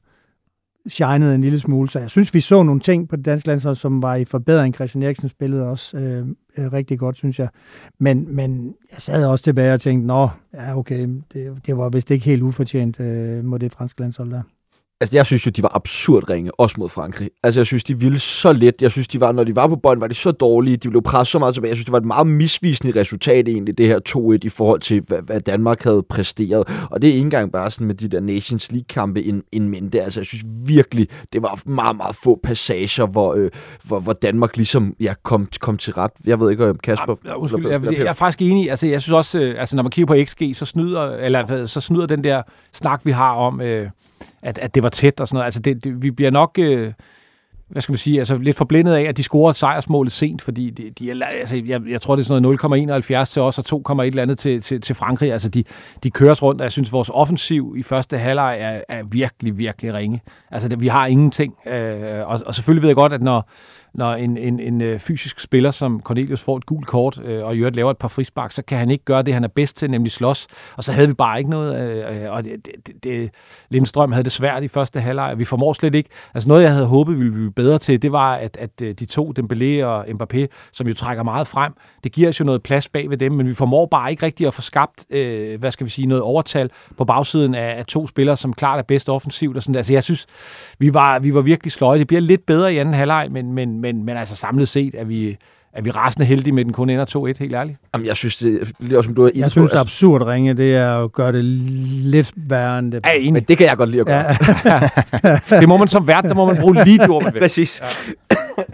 shinede en lille smule. Så jeg synes, vi så nogle ting på det danske landshold, som var i forbedring. Christian Eriksen spillede også øh, øh, rigtig godt, synes jeg. Men, men jeg sad også tilbage og tænkte, nå, ja okay, det, det var vist ikke helt ufortjent øh, mod det franske landshold der. Altså, jeg synes jo, de var absurd ringe, også mod Frankrig. Altså, jeg synes, de ville så let. Jeg synes, de var, når de var på bolden, var de så dårlige. De blev presset så meget tilbage. Jeg synes, det var et meget misvisende resultat egentlig, det her 2-1 i forhold til, hvad, hvad Danmark havde præsteret. Og det er ikke engang bare sådan med de der Nations League-kampe in, in mente. Altså, jeg synes virkelig, det var meget, meget få passager, hvor, øh, hvor, hvor Danmark ligesom ja, kom, kom til ret. Jeg ved ikke, om Kasper... Ja, undskyld, jeg, jeg, jeg, er faktisk enig. Altså, jeg synes også, øh, altså, når man kigger på XG, så snyder, eller, så snyder den der snak, vi har om... Øh, at, at det var tæt og sådan noget. Altså, det, det, vi bliver nok... Øh, hvad skal man sige, altså lidt forblindet af, at de scorede sejrsmålet sent, fordi de, de er, altså, jeg, jeg tror, det er sådan noget 0,71 til os, og 2,1 eller andet til, til, til Frankrig. Altså, de, de køres rundt, og jeg synes, vores offensiv i første halvleg er, er virkelig, virkelig ringe. Altså, det, vi har ingenting. Øh, og, og selvfølgelig ved jeg godt, at når, når en, en, en øh, fysisk spiller som Cornelius får et gult kort, øh, og i øvrigt laver et par frispark, så kan han ikke gøre det, han er bedst til, nemlig slås. Og så havde vi bare ikke noget, øh, og det, det, det, Lindstrøm havde det svært i første halvleg, vi formår slet ikke. Altså noget, jeg havde håbet, vi ville blive bedre til, det var, at, at øh, de to, Dembélé og Mbappé, som jo trækker meget frem, det giver os jo noget plads bag ved dem, men vi formår bare ikke rigtig at få skabt, øh, hvad skal vi sige, noget overtal på bagsiden af, af to spillere, som klart er bedst offensivt. Og sådan. Altså jeg synes, vi var, vi var virkelig sløje. Det bliver lidt bedre i anden halvleg, men, men, men, men altså samlet set er vi, er vi rasende heldige med den kun ender 2-1, helt ærligt? Jamen, jeg synes, det er også, som du er Jeg synes, altså... absurd ringe, det er at gøre det lidt værre end det. Ja, men det kan jeg godt lide at gøre. Ja. det må man som vært, der må man bruge lige de ord, man vil. Præcis.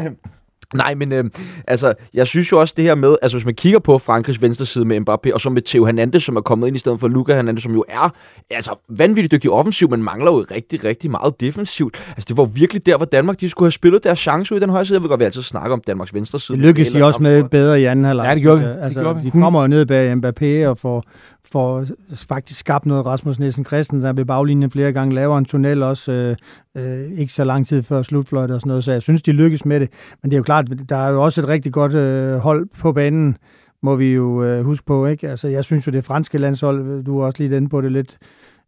Ja. Nej, men øh, altså, jeg synes jo også det her med, altså hvis man kigger på Frankrigs venstre side med Mbappé, og så med Theo Hernandez, som er kommet ind i stedet for Luca Hernandez, som jo er altså, vanvittigt dygtig offensiv, men mangler jo rigtig, rigtig meget defensivt. Altså det var virkelig der, hvor Danmark de skulle have spillet deres chance ud i den højre side. Jeg vil godt, vi altid snakke om Danmarks venstre side. Det lykkedes de også med bedre i anden halvleg. Ja, det gjorde vi. Altså, det gjorde vi. de kommer jo ned bag Mbappé og får får faktisk skabt noget Rasmus Nielsen Christensen, der ved baglinjen flere gange laver en tunnel også, øh, øh, ikke så lang tid før slutfløjt og sådan noget, så jeg synes, de lykkes med det. Men det er jo klart, der er jo også et rigtig godt øh, hold på banen, må vi jo øh, huske på, ikke? Altså, jeg synes jo, det franske landshold, øh, du er også lige inde på det lidt,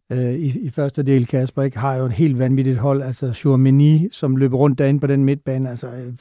øh, i, i første del, Kasper, ikke, har jo et helt vanvittigt hold. Altså, Chouameni, som løber rundt derinde på den midtbane, altså øh,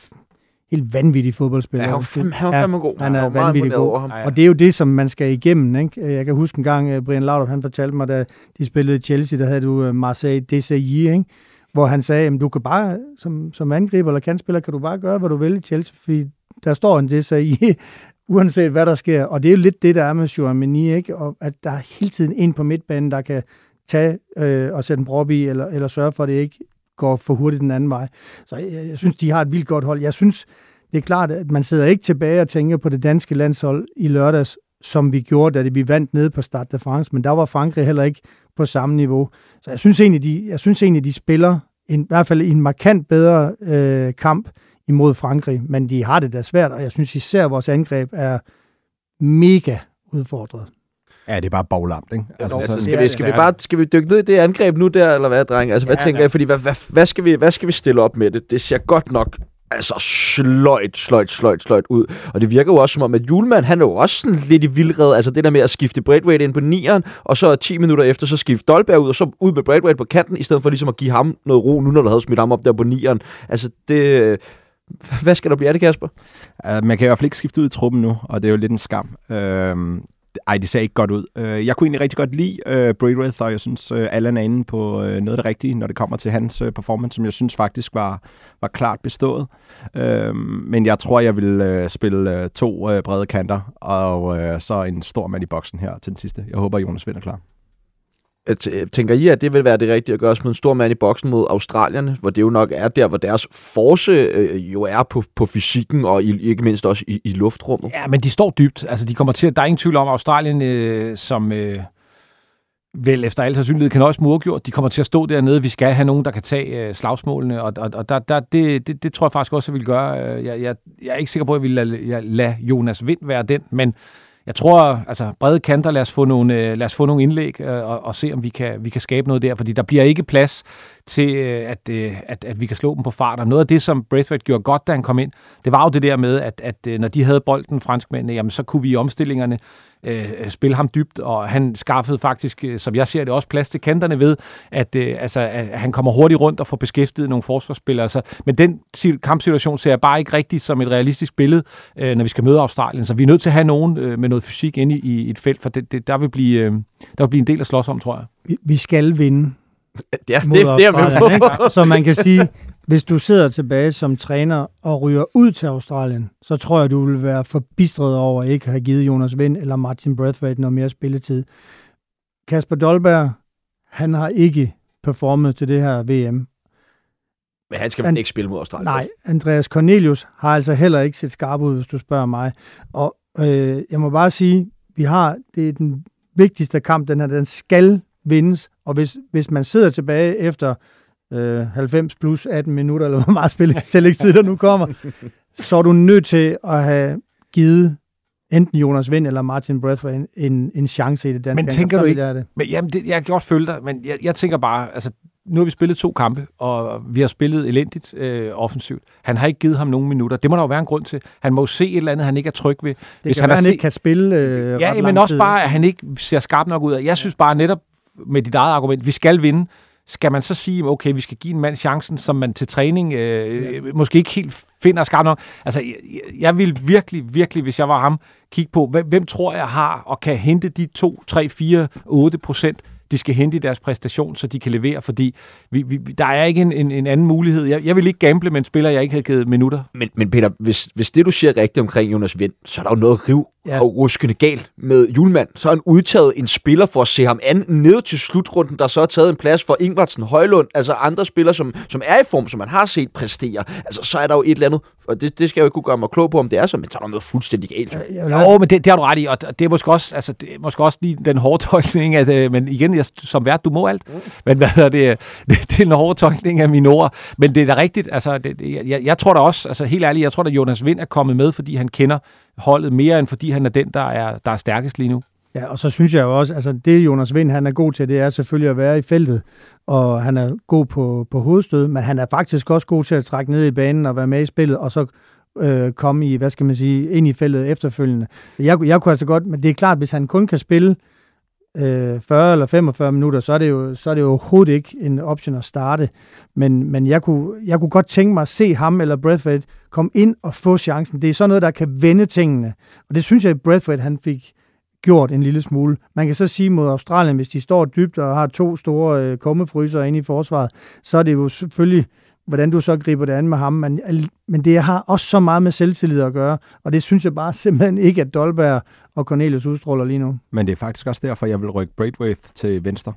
helt vanvittig fodboldspiller. Ja, han var fandme ja, god. Han er vanvittig god. Ham. Og det er jo det, som man skal igennem. Ikke? Jeg kan huske en gang, øh, Brian Laudrup, han fortalte mig, da de spillede i Chelsea, der havde du øh, Marseille DCI, ikke? hvor han sagde, at du kan bare, som, som angriber eller kandspiller, kan du bare gøre, hvad du vil i Chelsea, fordi der står en DCI, uanset hvad der sker. Og det er jo lidt det, der er med Chouameni, ikke? Og at der er hele tiden en på midtbanen, der kan tage øh, og sætte en prop i, eller, eller sørge for, at det ikke går for hurtigt den anden vej. Så jeg, jeg synes, de har et vildt godt hold. Jeg synes, det er klart, at man sidder ikke tilbage og tænker på det danske landshold i lørdags, som vi gjorde, da vi vandt nede på Stade de France, men der var Frankrig heller ikke på samme niveau. Så jeg synes egentlig, de, jeg synes egentlig, de spiller en, i hvert fald en markant bedre øh, kamp imod Frankrig, men de har det da svært, og jeg synes især, at vores angreb er mega udfordret. Ja, det er bare baglamt, ikke? Altså, altså, skal, vi, skal, vi bare, skal vi dykke ned i det angreb nu der, eller hvad, dreng? Altså, hvad ja, tænker jeg? Fordi, hvad, hvad, hvad, skal vi, hvad skal vi stille op med det? Det ser godt nok altså sløjt, sløjt, sløjt, sløjt ud. Og det virker jo også som om, at Julemand, han er jo også sådan lidt i vildred. Altså det der med at skifte Braithwaite ind på nieren, og så 10 minutter efter, så skifte Dolberg ud, og så ud med Braithwaite på kanten, i stedet for ligesom at give ham noget ro, nu når du havde smidt ham op der på nieren. Altså det... Hvad skal der blive af det, Kasper? Uh, man kan i hvert fald ikke skifte ud i truppen nu, og det er jo lidt en skam. Uh, ej, det ser ikke godt ud. Øh, jeg kunne egentlig rigtig godt lide øh, Braithwaite, og jeg synes, øh, Allan er inde på øh, noget af det rigtige, når det kommer til hans øh, performance, som jeg synes faktisk var, var klart bestået. Øh, men jeg tror, jeg vil øh, spille øh, to øh, brede kanter, og øh, så en stor mand i boksen her til den sidste. Jeg håber, Jonas vinder klar. Tænker I, at det vil være det rigtige at gøre som en stor mand i boksen mod australierne, hvor det jo nok er der, hvor deres force øh, jo er på, på fysikken og i, ikke mindst også i, i luftrummet? Ja, men de står dybt. Altså, de kommer til, der er ingen tvivl om, at Australien, øh, som øh, vel efter al sandsynlighed kan også murgjort. de kommer til at stå dernede. Vi skal have nogen, der kan tage øh, slagsmålene, og, og, og der, der, det, det, det tror jeg faktisk også, jeg vil gøre. Øh, jeg, jeg, jeg er ikke sikker på, at jeg vil lade, lade Jonas Vind være den, men jeg tror, altså brede kanter, lad os få nogle, øh, lad os få nogle indlæg øh, og, og se, om vi kan, vi kan skabe noget der, fordi der bliver ikke plads til, øh, at, øh, at, at vi kan slå dem på fart. Og noget af det, som Braithwaite gjorde godt, da han kom ind, det var jo det der med, at, at øh, når de havde bolden, franskmændene, jamen så kunne vi i omstillingerne øh, spille ham dybt, og han skaffede faktisk, som jeg ser det, også plads til kanterne ved, at, øh, altså, at han kommer hurtigt rundt og får beskæftiget nogle forsvarsspillere. Altså, men den kampsituation ser jeg bare ikke rigtigt som et realistisk billede, øh, når vi skal møde Australien. Så vi er nødt til at have nogen øh, med noget fysik inde i, i et felt, for det, det, der, vil blive, øh, der vil blive en del at slås om, tror jeg. Vi skal vinde. Ja, det, det er med på. Så man kan sige, hvis du sidder tilbage som træner og ryger ud til Australien, så tror jeg, du vil være forbistret over at ikke have givet Jonas Vind eller Martin Brathwaite noget mere spilletid. Kasper Dolberg, han har ikke performet til det her VM. Men han skal vel ikke spille mod Australien? Nej, Andreas Cornelius har altså heller ikke set skarp ud, hvis du spørger mig. Og øh, jeg må bare sige, vi har, det er den vigtigste kamp, den her, den skal vindes. Og hvis, hvis man sidder tilbage efter øh, 90 plus 18 minutter, eller hvor meget spil tillægstid der nu kommer, så er du nødt til at have givet enten Jonas Vind eller Martin Bradford en, en, en chance i det danske. Men tænker du ikke, det. Men, jamen, det, jeg kan godt følge dig, men jeg, jeg tænker bare, altså, nu har vi spillet to kampe, og vi har spillet elendigt øh, offensivt. Han har ikke givet ham nogen minutter. Det må der jo være en grund til. Han må jo se et eller andet, han ikke er tryg ved. Det Hvis kan han, være, han ikke kan spille øh, Ja, men også bare, at han ikke ser skarp nok ud. Jeg synes bare netop med dit eget argument, vi skal vinde skal man så sige, okay, vi skal give en mand chancen, som man til træning øh, ja. måske ikke helt finder skarpt nok. Altså, jeg, jeg vil virkelig, virkelig, hvis jeg var ham, kigge på, hvem, hvem tror jeg har og kan hente de 2, 3, 4, 8 procent, de skal hente i deres præstation, så de kan levere, fordi vi, vi, der er ikke en, en, en anden mulighed. Jeg, jeg vil ikke gamble med en spiller, jeg ikke havde givet minutter. Men, men Peter, hvis, hvis det du siger rigtigt omkring Jonas Vind, så er der jo noget riv ja. og ruskende galt med Julemand. Så har han udtaget en spiller for at se ham an ned til slutrunden, der så har taget en plads for Ingvartsen Højlund, altså andre spillere, som, som er i form, som man har set præstere. Altså, så er der jo et eller andet, og det, det skal jeg jo ikke kunne gøre mig klog på, om det er så, men så er der noget fuldstændig galt. Ja, jo, men det, det har du ret i, og det er måske også, altså, det er måske også lige den hårde tolkning, at, øh, men igen, jeg, som vært, du må alt. Mm. Men hvad er det, det, det er en hårde tolkning af mine ord. Men det er da rigtigt, altså, det, jeg, jeg tror da også, altså helt ærligt, jeg tror da, Jonas Vind er kommet med, fordi han kender holdet mere, end fordi han er den, der er, der er stærkest lige nu. Ja, og så synes jeg jo også, altså det Jonas Vind, han er god til, det er selvfølgelig at være i feltet, og han er god på, på hovedstød, men han er faktisk også god til at trække ned i banen og være med i spillet, og så øh, komme i, hvad skal man sige, ind i feltet efterfølgende. Jeg, jeg kunne altså godt, men det er klart, hvis han kun kan spille øh, 40 eller 45 minutter, så er, det jo, så er det jo overhovedet ikke en option at starte. Men, men jeg, kunne, jeg kunne godt tænke mig at se ham eller Bradford komme ind og få chancen. Det er sådan noget, der kan vende tingene. Og det synes jeg, at Bradford han fik gjort en lille smule. Man kan så sige mod Australien, hvis de står dybt og har to store øh, kummefryser inde i forsvaret, så er det jo selvfølgelig hvordan du så griber det an med ham. Men, men det har også så meget med selvtillid at gøre, og det synes jeg bare simpelthen ikke, at Dolberg og Cornelius udstråler lige nu. Men det er faktisk også derfor, jeg vil rykke Braithwaite til venstre.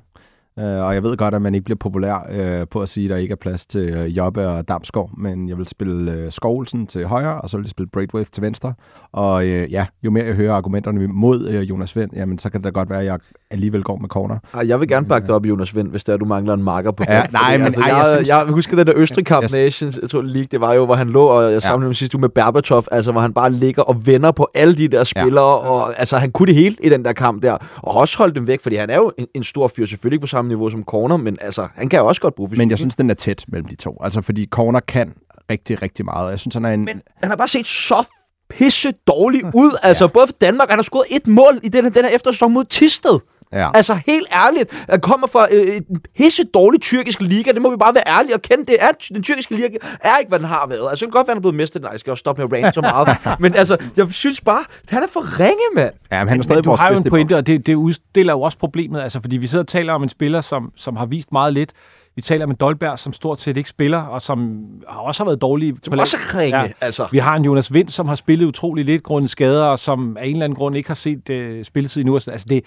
Uh, og jeg ved godt, at man ikke bliver populær uh, på at sige, at der ikke er plads til uh, Jobbe og Damsgaard, men jeg vil spille uh, Skovlsen til højre, og så vil jeg spille Braithwaite til venstre. Og uh, ja, jo mere jeg hører argumenterne mod uh, Jonas Vind, jamen så kan det da godt være, at jeg alligevel går med corner. Ej, jeg vil gerne bakke dig op, Jonas Vind, hvis der du mangler en marker på ja, nej, men, altså, ej, jeg, jeg, synes, jeg, husker den der Østrig Cup Nations jeg tror, League, det var jo, hvor han lå, og jeg samlede ja. sidste uge med Berbatov, altså hvor han bare ligger og vender på alle de der spillere, ja. og altså han kunne det hele i den der kamp der, og også holde dem væk, fordi han er jo en, en stor fyr, selvfølgelig på samme niveau som corner, men altså, han kan også godt bruge fysik. Men jeg synes, den er tæt mellem de to. Altså, fordi corner kan rigtig, rigtig meget. Jeg synes, han er en... Men han har bare set så pisse dårlig ud. Altså, ja. både for Danmark, han har scoret et mål i den, den her eftersæson mod Tisted. Ja. Altså helt ærligt, han kommer fra øh, en pisse dårlig tyrkisk liga, det må vi bare være ærlige og kende. Det er, den tyrkiske liga er ikke, hvad den har været. Altså det kan godt være, han er blevet mester. Nej, jeg skal også stoppe med at rant så meget. men altså, jeg synes bare, han er for ringe, mand. Ja, men han er stadig men, du har jo en pointe, og det, det udstiller jo også problemet. Altså, fordi vi sidder og taler om en spiller, som, som har vist meget lidt. Vi taler med Dolberg, som stort set ikke spiller, og som også har været dårlig. Som på også ringe, ja. altså. Vi har en Jonas Vind, som har spillet utrolig lidt grundet skader, og som af en eller anden grund ikke har set uh, spilletid endnu. Altså det,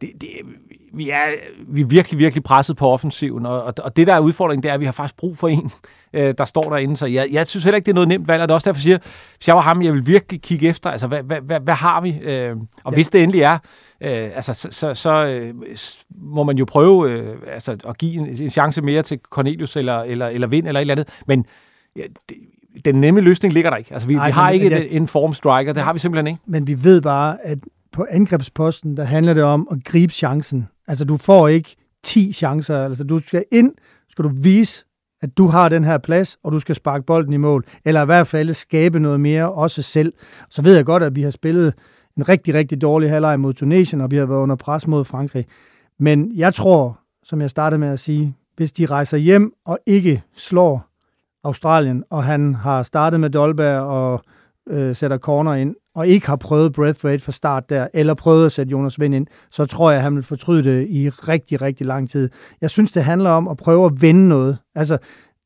det, det, vi, er, vi er virkelig, virkelig presset på offensiven, og, og, og det, der er udfordringen, det er, at vi har faktisk brug for en, øh, der står derinde. Så jeg, jeg synes heller ikke, det er noget nemt valg, og det er også derfor, jeg siger, hvis jeg var ham, jeg vil virkelig kigge efter, altså, hvad, hvad, hvad, hvad har vi? Øh, og ja. hvis det endelig er, øh, altså, så, så, så øh, må man jo prøve øh, altså, at give en, en chance mere til Cornelius eller, eller, eller Vind eller et eller andet, men ja, det, den nemme løsning ligger der ikke. Altså, vi, Ej, vi har men, ikke ja, en form striker, det har vi simpelthen ikke. Men vi ved bare, at på angrebsposten, der handler det om at gribe chancen. Altså, du får ikke 10 chancer. Altså, du skal ind, skal du vise, at du har den her plads, og du skal sparke bolden i mål, eller i hvert fald skabe noget mere også selv. Så ved jeg godt, at vi har spillet en rigtig, rigtig dårlig halvleg mod Tunesien, og vi har været under pres mod Frankrig. Men jeg tror, som jeg startede med at sige, hvis de rejser hjem og ikke slår Australien, og han har startet med Dolberg og øh, sætter corner ind, og ikke har prøvet Braithwaite fra start der, eller prøvet at sætte Jonas Vind ind, så tror jeg, at han vil fortryde det i rigtig, rigtig lang tid. Jeg synes, det handler om at prøve at vende noget. Altså,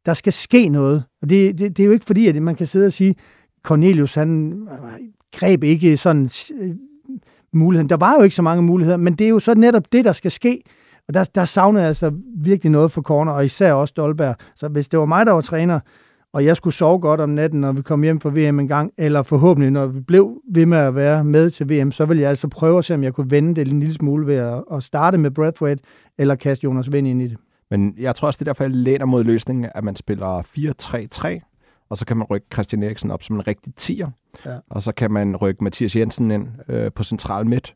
der skal ske noget. Og det, det, det er jo ikke fordi, at man kan sidde og sige, Cornelius, han øh, greb ikke sådan øh, muligheden. Der var jo ikke så mange muligheder, men det er jo så netop det, der skal ske. Og der, der savner jeg altså virkelig noget for corner, og især også Dolberg. Så hvis det var mig, der var træner, og jeg skulle sove godt om natten, når vi kom hjem fra VM en gang, eller forhåbentlig, når vi blev ved med at være med til VM, så ville jeg altså prøve at se, om jeg kunne vende det en lille smule ved at, at starte med Brathwaite, eller kaste Jonas Vind ind i det. Men jeg tror også, det er derfor, jeg læner mod løsningen, at man spiller 4-3-3, og så kan man rykke Christian Eriksen op som en rigtig tier, ja. og så kan man rykke Mathias Jensen ind øh, på central midt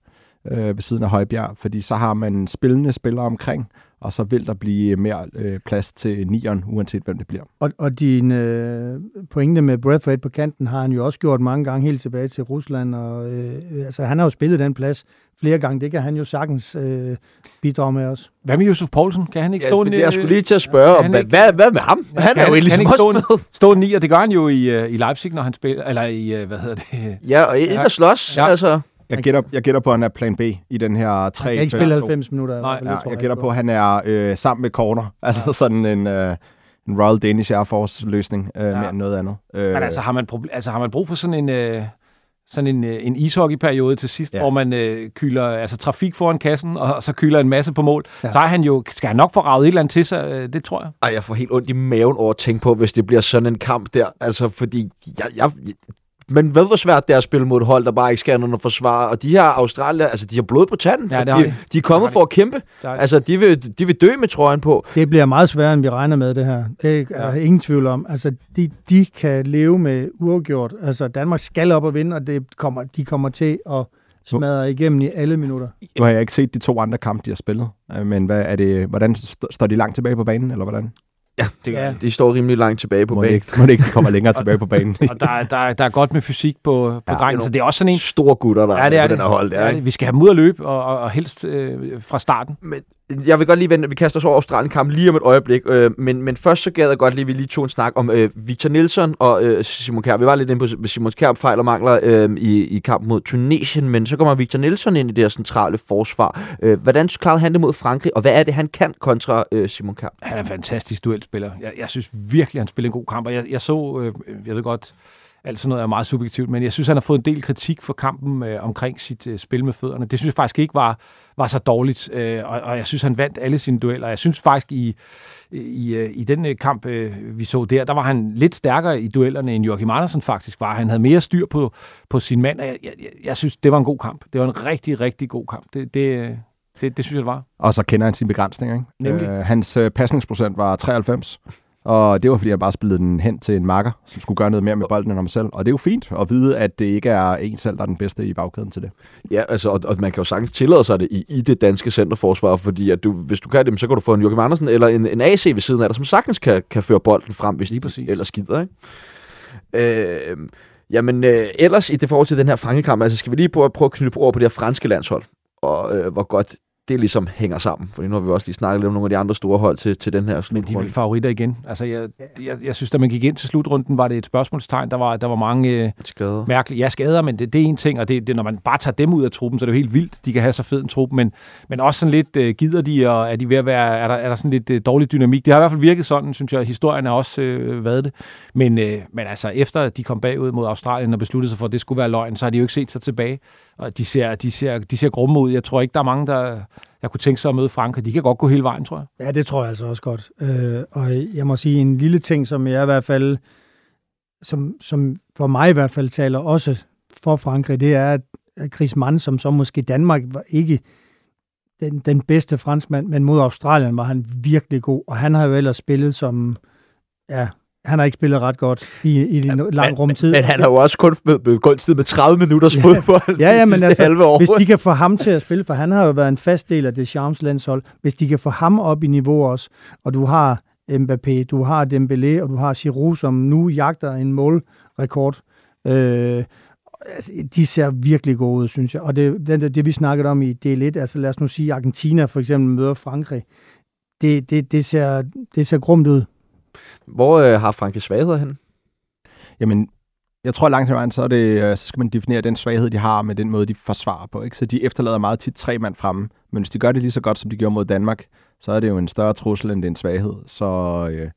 øh, ved siden af Højbjerg, fordi så har man spillende spillere omkring, og så vil der blive mere øh, plads til nieren, uanset hvem det bliver. Og, og din øh, pointe med Braithwaite på kanten har han jo også gjort mange gange helt tilbage til Rusland, og øh, altså, han har jo spillet den plads flere gange. Det kan han jo sagtens øh, bidrage med os. Hvad med Josef Poulsen? Kan han ikke stå ja, en... Jeg skulle lige til at spørge, om, hvad, hvad, hvad med ham? Ja, han er jo egentlig stå, en, stå en og det gør han jo i, uh, i Leipzig, når han spiller, eller i, uh, hvad hedder det? Ja, og ind og slås, ja. altså. Jeg gætter, jeg gætter på, at han er plan B i den her 3 Han kan ikke spille 90 minutter. Nej, ja, jeg gætter på, at han er øh, sammen med corner. Altså ja. sådan en, øh, en Royal Danish Air Force løsning øh, ja. mere end noget andet. Øh, Men altså har, man altså har man brug for sådan en... Øh sådan en, øh, en ishockeyperiode til sidst, ja. hvor man øh, kylder altså, trafik foran kassen, og så kylder en masse på mål, ja. så er han jo, skal han nok få ravet et eller andet til sig, øh, det tror jeg. Ej, jeg får helt ondt i maven over at tænke på, hvis det bliver sådan en kamp der, altså fordi jeg, jeg, men ved hvor svært det er at spille mod et hold, der bare ikke skal noget forsvare. Og de her Australier, altså de har blod på tanden. Ja, de, de. de er kommet for at kæmpe. Altså de vil, de vil dø med trøjen på. Det bliver meget sværere, end vi regner med det her. Det er ja. der ingen tvivl om. Altså de, de kan leve med uafgjort. Altså Danmark skal op og vinde, og det kommer, de kommer til at smadre igennem i alle minutter. Nu har jeg ikke set de to andre kampe, de har spillet. Øh, men hvad er det, hvordan står de langt tilbage på banen, eller hvordan? Ja, det ja. de står rimelig langt tilbage på må banen. Ikke, må det ikke kommer længere tilbage på banen. og der, der, der er godt med fysik på, på ja, drengen, så det er også sådan en... Store gutter, der ja, det er, på den her hold. Det er, ja, Vi skal have dem ud at løbe, og, og, og helst øh, fra starten. Men jeg vil godt lige vente, vi kaster os over Australien-kamp lige om et øjeblik, øh, men, men først så gad jeg godt lige, vi lige tog en snak om øh, Victor Nielsen og øh, Simon Kjær. Vi var lidt inde på Simon Kjær fejl og mangler øh, i, i kampen mod Tunesien, men så kommer Victor Nielsen ind i det her centrale forsvar. Øh, hvordan klarede han det mod Frankrig, og hvad er det, han kan kontra øh, Simon Kjær? Han er en fantastisk duelspiller. Jeg, jeg synes virkelig, han spiller en god kamp, og jeg, jeg så, øh, jeg ved godt, alt sådan noget er meget subjektivt, men jeg synes, han har fået en del kritik for kampen øh, omkring sit øh, spil med fødderne. Det synes jeg faktisk ikke var, var så dårligt, øh, og, og jeg synes, han vandt alle sine dueller. Jeg synes faktisk, i, i, øh, i den øh, kamp, øh, vi så der, der var han lidt stærkere i duellerne, end Joachim Andersen faktisk var. Han havde mere styr på, på sin mand, og jeg, jeg, jeg synes, det var en god kamp. Det var en rigtig, rigtig god kamp. Det, det, det, det synes jeg, det var. Og så kender han sin begrænsning, ikke? Nemlig. Øh, hans øh, pasningsprocent var 93. Og det var, fordi jeg bare spillede den hen til en makker, som skulle gøre noget mere med bolden end ham selv. Og det er jo fint at vide, at det ikke er en selv, der er den bedste i bagkæden til det. Ja, altså, og, og man kan jo sagtens tillade sig det i, i det danske centerforsvar, fordi at du, hvis du kan det, så kan du få en Joachim Andersen eller en, en AC ved siden af dig, som sagtens kan, kan føre bolden frem, hvis Lige præcis. eller skider, ikke? Øh, jamen, øh, ellers i det forhold til den her frankekamp, altså skal vi lige prøve, prøve at knytte ord på det her franske landshold, og øh, hvor godt det ligesom hænger sammen. For nu har vi også lige snakket lidt om nogle af de andre store hold til, til den her slutrunde. Men de er vel favoritter igen. Altså, jeg, jeg, jeg synes, da man gik ind til slutrunden, var det et spørgsmålstegn. Der var, der var mange øh, skader. mærkelige... Ja, skader, men det, det er en ting, og det, det, når man bare tager dem ud af truppen, så er det jo helt vildt. De kan have så fed en trup, men, men også sådan lidt øh, gider de, og er de ved at være... Er der, er der sådan lidt øh, dårlig dynamik? Det har i hvert fald virket sådan, synes jeg. Historien er også øh, været det. Men, øh, men altså, efter de kom bagud mod Australien og besluttede sig for, at det skulle være løgn, så har de jo ikke set sig tilbage. Og de ser, de ser, de ser grumme ud. Jeg tror ikke, der er mange, der jeg kunne tænke sig at møde Frankrig. De kan godt gå hele vejen, tror jeg. Ja, det tror jeg altså også godt. Øh, og jeg må sige, en lille ting, som jeg i hvert fald, som, som for mig i hvert fald taler også for Frankrig, det er, at Chris Mann, som så måske Danmark var ikke den, den bedste franskmand, men mod Australien var han virkelig god, og han har jo ellers spillet som, ja, han har ikke spillet ret godt i, i en lang rumtid. Men, han har jo også kun begunstiget med 30 minutters ja. fodbold ja, ja, men altså, halve år. Hvis de kan få ham til at spille, for han har jo været en fast del af det Charms landshold, hvis de kan få ham op i niveau også, og du har Mbappé, du har Dembélé, og du har Giroud, som nu jagter en målrekord. Øh, altså, de ser virkelig gode ud, synes jeg. Og det, det, det vi snakkede om i del 1, altså lad os nu sige, Argentina for eksempel møder Frankrig. Det, det, det, ser, det ser grumt ud. Hvor øh, har Franke svagheder hen? Jamen, jeg tror langt hen vejen, så, er det, øh, så skal man definere den svaghed, de har med den måde, de forsvarer på. Ikke? Så de efterlader meget tit tre mand fremme. Men hvis de gør det lige så godt, som de gjorde mod Danmark, så er det jo en større trussel, end det er en svaghed. Så øh,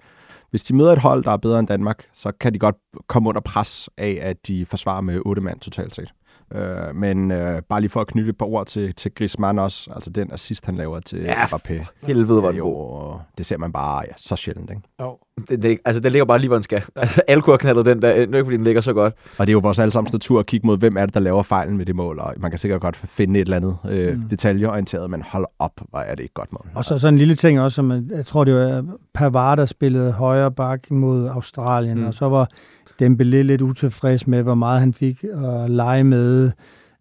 hvis de møder et hold, der er bedre end Danmark, så kan de godt komme under pres af, at de forsvarer med otte mand totalt set. Øh, men øh, bare lige for at knytte et par ord til, til Griezmann også, altså den assist, han laver til Ja, Mbappé. Helvede, var er det god. jo, det ser man bare ja, så sjældent, ikke? Jo. Det, det, altså, den ligger bare lige, hvor den skal. Altså, alle kunne have knaldet den der, øh, nu ikke fordi den ligger så godt. Og det er jo vores allesammens natur at kigge mod, hvem er det, der laver fejlen med det mål, og man kan sikkert godt finde et eller andet øh, Mm. detaljeorienteret, men hold op, hvor er det ikke godt mål. Og så sådan en lille ting også, som jeg- jeg tror, det var Pavard, der spillede højre bak mod Australien, mm. og så var Dembélé lidt utilfreds med, hvor meget han fik at lege med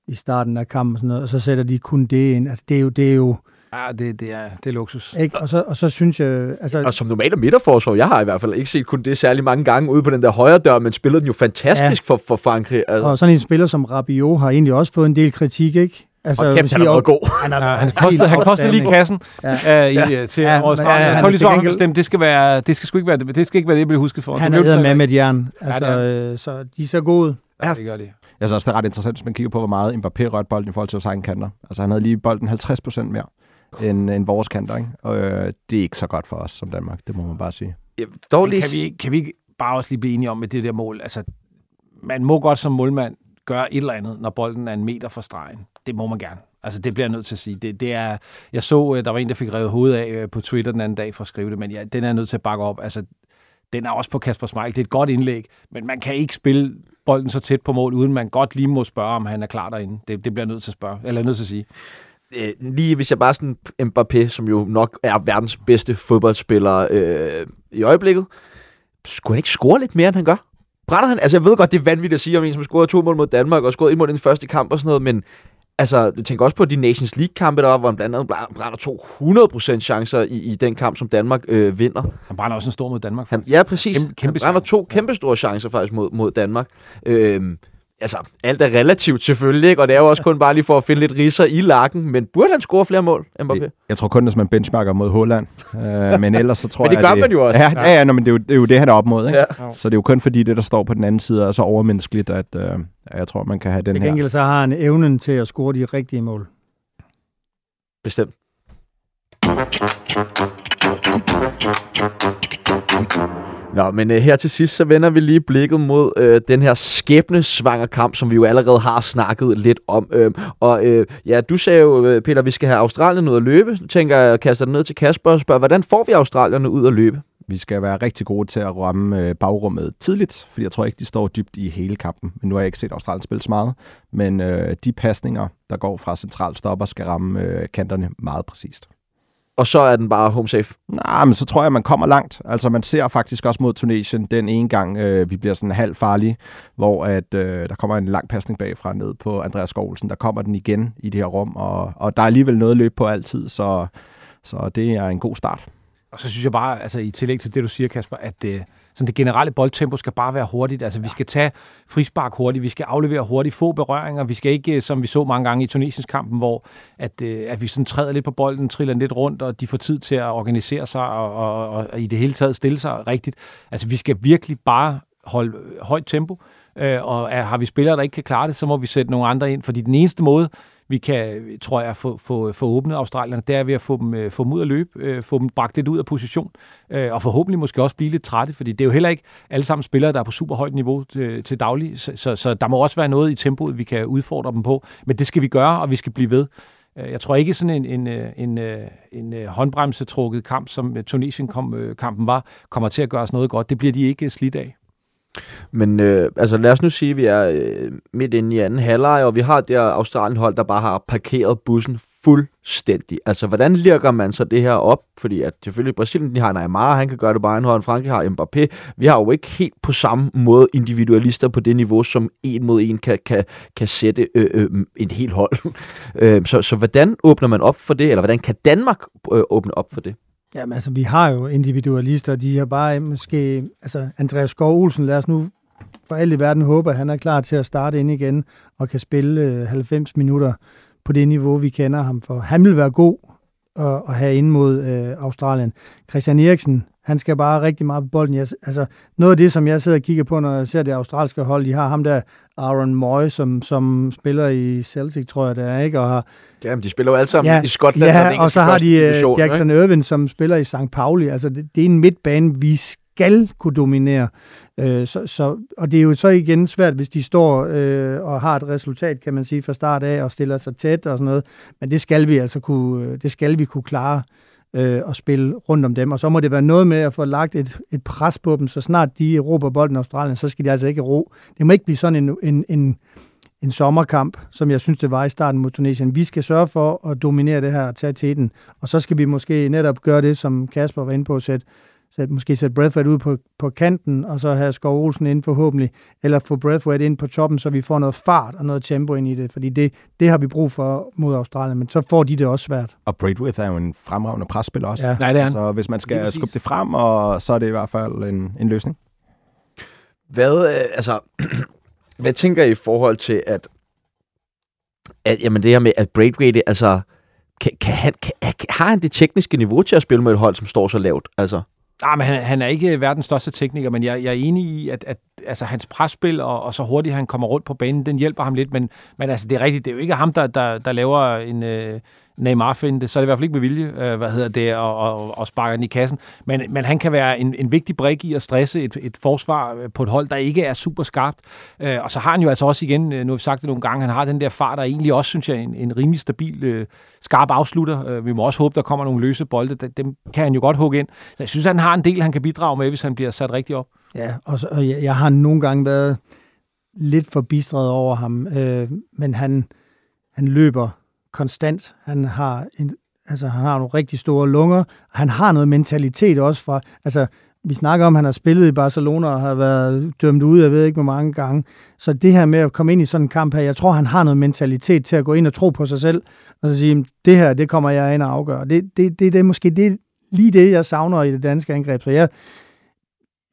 i starten af kampen, og, sådan noget, og så sætter de kun det ind. Altså, det er jo, det er jo Ja, det, det, er, det er luksus. ikke? Og, så, og så synes jeg, altså, Og som normalt midterforsvar, jeg har i hvert fald ikke set kun det særlig mange gange ude på den der højre dør, men spillede den jo fantastisk ja. for, for Frankrig. Altså, og sådan en spiller som Rabiot har egentlig også fået en del kritik, ikke? Altså, og kæft, han har sige, været god. Han er, Ja, han, kostede, han kostede lige kassen Ja. uh, i, ja. til Ja, årets men ja, ja, Så er lige gengæld- bestemt, det skal, være, det skal sgu ikke være det, det skal ikke være det, jeg bliver husket for. Han det er med med et jern. Altså, Ja, øh, så de er så gode. Ja, det gør de. Jeg synes også, det er ret interessant, hvis man kigger på, hvor meget Mbappé rørte bolden i forhold til vores egen kanter. Altså, han havde lige bolden 50% mere end, end vores kanter, ikke? Og øh, det er ikke så godt for os som Danmark, det må man bare sige. Ja, dog lige... kan vi, ikke- kan vi ikke bare også lige blive enige om med det der mål? Altså, man må godt som målmand gøre et eller andet, når bolden er en meter fra stregen. Det må man gerne. Altså, det bliver jeg nødt til at sige. Det, det er, jeg så, øh, der var en, der fik revet hovedet af øh, på Twitter den anden dag for at skrive det, men ja, den er jeg nødt til at bakke op. Altså, den er også på Kasper Schmeichel. Det er et godt indlæg, men man kan ikke spille bolden så tæt på mål, uden man godt lige må spørge, om han er klar derinde. Det, det bliver jeg nødt til at spørge, eller nødt til at sige. øh, lige hvis jeg bare sådan Mbappé, som jo nok er verdens bedste fodboldspiller øh, i øjeblikket, skulle han ikke score lidt mere, end han gør? Brænder han? Altså, jeg ved godt, det er vanvittigt at sige om en, som scorede to mål mod Danmark og scorede et mål i den første kamp og sådan noget, men altså, jeg tænker også på de Nations League-kampe, der var, hvor han blandt andet bræ- brænder 200% chancer i, i den kamp, som Danmark øh, vinder. Han brænder også en stor mod Danmark. Han, ja, præcis. Kæmpe- Kæmpe, han brænder to kæmpe store chancer faktisk mod, mod Danmark. Øhm, altså, alt er relativt selvfølgelig, ikke? og det er jo også kun bare lige for at finde lidt riser i lakken, men burde han score flere mål, Mbappé? Jeg tror kun, hvis man benchmarker mod Holland. Øh, men ellers så tror Men det jeg, gør man jo også. Ja, ja, ja nå, men det er, jo, det er jo det, han er op mod. Ikke? Ja. Så det er jo kun fordi det, der står på den anden side, er så overmenneskeligt, at øh, jeg tror, man kan have den Til her. gengæld så har han evnen til at score de rigtige mål. Bestemt. Nå, men øh, her til sidst, så vender vi lige blikket mod øh, den her skæbnesvanger kamp, som vi jo allerede har snakket lidt om. Øh, og øh, ja, du sagde jo, øh, Peter, vi skal have Australien ud at løbe. Tænker jeg, kaster den ned til Kasper og spørger, hvordan får vi Australierne ud at løbe? Vi skal være rigtig gode til at ramme øh, bagrummet tidligt, fordi jeg tror ikke, de står dybt i hele kampen. Men nu har jeg ikke set Australien spille så meget. Men øh, de pasninger, der går fra centralstopper, skal ramme øh, kanterne meget præcist. Og så er den bare home safe. Nej, men så tror jeg, man kommer langt. Altså, man ser faktisk også mod Tunesien den ene gang, øh, vi bliver sådan halv farlige, hvor at, øh, der kommer en lang pasning bagfra ned på Andreas Skålsen. Der kommer den igen i det her rum, og, og der er alligevel noget løb på altid, så, så det er en god start. Og så synes jeg bare, altså i tillæg til det, du siger, Kasper, at det, sådan det generelle boldtempo skal bare være hurtigt. Altså vi skal tage frispark hurtigt, vi skal aflevere hurtigt, få berøringer. Vi skal ikke, som vi så mange gange i Tunesiens kampen, hvor at, øh, at vi sådan træder lidt på bolden, triller lidt rundt, og de får tid til at organisere sig og, og, og, og i det hele taget stille sig rigtigt. Altså vi skal virkelig bare holde øh, højt tempo, øh, og er, har vi spillere, der ikke kan klare det, så må vi sætte nogle andre ind, fordi den eneste måde, vi kan, tror jeg, få, få, få åbnet Australierne, det er ved at få dem, øh, få dem ud at løbe, øh, få dem bragt lidt ud af position, øh, og forhåbentlig måske også blive lidt trætte, fordi det er jo heller ikke alle sammen spillere, der er på super højt niveau til, til daglig, så, så, så der må også være noget i tempoet, vi kan udfordre dem på, men det skal vi gøre, og vi skal blive ved. Jeg tror ikke sådan en, en, en, en, en håndbremsetrukket kamp, som Tunesien-kampen var, kommer til at gøre os noget godt. Det bliver de ikke slidt af. Men øh, altså lad os nu sige, at vi er øh, midt inde i anden halvleg, og vi har det her Australien-hold, der bare har parkeret bussen fuldstændig. Altså, hvordan lirker man så det her op? Fordi at selvfølgelig Brasilien, de har Neymar, han kan gøre det bare en hånd. Frankrig har Mbappé. Vi har jo ikke helt på samme måde individualister på det niveau, som en mod en kan, kan, kan sætte øh, øh, et helt hold. øh, så, så hvordan åbner man op for det, eller hvordan kan Danmark øh, åbne op for det? Jamen altså, vi har jo individualister, de har bare måske, altså Andreas Skov Olsen, lad os nu for alle i verden håbe, at han er klar til at starte ind igen og kan spille øh, 90 minutter på det niveau, vi kender ham for. Han vil være god at, at have ind mod øh, Australien. Christian Eriksen, han skal bare rigtig meget på bolden. Jeg, altså, noget af det, som jeg sidder og kigger på, når jeg ser det australske hold, de har ham der, Aaron Moy, som, som spiller i Celtic, tror jeg det er, ikke? Og har, Jamen, de spiller jo alle sammen ja, i Skotland. Ja, og så har de uh, Jackson ikke? Irvin, som spiller i St. Pauli. Altså, det, det er en midtbane, vi skal kunne dominere. Øh, så, så, og det er jo så igen svært, hvis de står øh, og har et resultat, kan man sige, fra start af, og stiller sig tæt og sådan noget. Men det skal vi altså kunne, det skal vi kunne klare øh, øh, og spille rundt om dem. Og så må det være noget med at få lagt et, et pres på dem, så snart de råber bolden i Australien, så skal de altså ikke ro. Det må ikke blive sådan en, en, en, en sommerkamp, som jeg synes, det var i starten mod Tunesien. Vi skal sørge for at dominere det her og tage teten, og så skal vi måske netop gøre det, som Kasper var inde på, at sætte så måske sætte Breathwaite ud på, på kanten, og så have Skov Olsen ind forhåbentlig, eller få Breathwaite ind på toppen, så vi får noget fart og noget tempo ind i det, fordi det, det har vi brug for mod Australien, men så får de det også svært. Og Braithwaite er jo en fremragende presspiller også. Ja. Nej, det er han. Så hvis man skal skubbe det frem, og så er det i hvert fald en, en løsning. Hvad, øh, altså, hvad tænker I i forhold til, at, at jamen det her med, at Braithwaite, altså, kan, kan han, kan, har han det tekniske niveau til at spille med et hold, som står så lavt? Altså? Nej, men han, han er ikke verdens største tekniker, men jeg, jeg er enig i, at, at altså, hans presspil og, og så hurtigt han kommer rundt på banen, den hjælper ham lidt, men, men altså, det er rigtigt, det er jo ikke ham, der, der, der laver en, øh, Neymar-finte, så er det i hvert fald ikke med vilje, øh, hvad hedder det, og, og, og sparker den i kassen. Men, men han kan være en, en vigtig brik i at stresse et, et forsvar øh, på et hold, der ikke er super skarpt. Øh, og så har han jo altså også igen, øh, nu har vi sagt det nogle gange, han har den der fart, der egentlig også, synes jeg, en, en rimelig stabil, øh, skarp afslutter. Øh, vi må også håbe, der kommer nogle løse bolde. Dem kan han jo godt hugge ind. Så jeg synes, han har en del, han kan bidrage med, hvis han bliver sat rigtigt op. Ja, og, så, og jeg, jeg har nogle gange været lidt forbistret over ham, øh, men han, han løber konstant. Han har, en, altså, han har nogle rigtig store lunger. Han har noget mentalitet også fra... Altså, vi snakker om, at han har spillet i Barcelona og har været dømt ud, jeg ved ikke hvor mange gange. Så det her med at komme ind i sådan en kamp her, jeg tror, han har noget mentalitet til at gå ind og tro på sig selv, og så sige, det her, det kommer jeg ind og afgøre. Det, det, det, det er måske det, lige det, jeg savner i det danske angreb. Så jeg,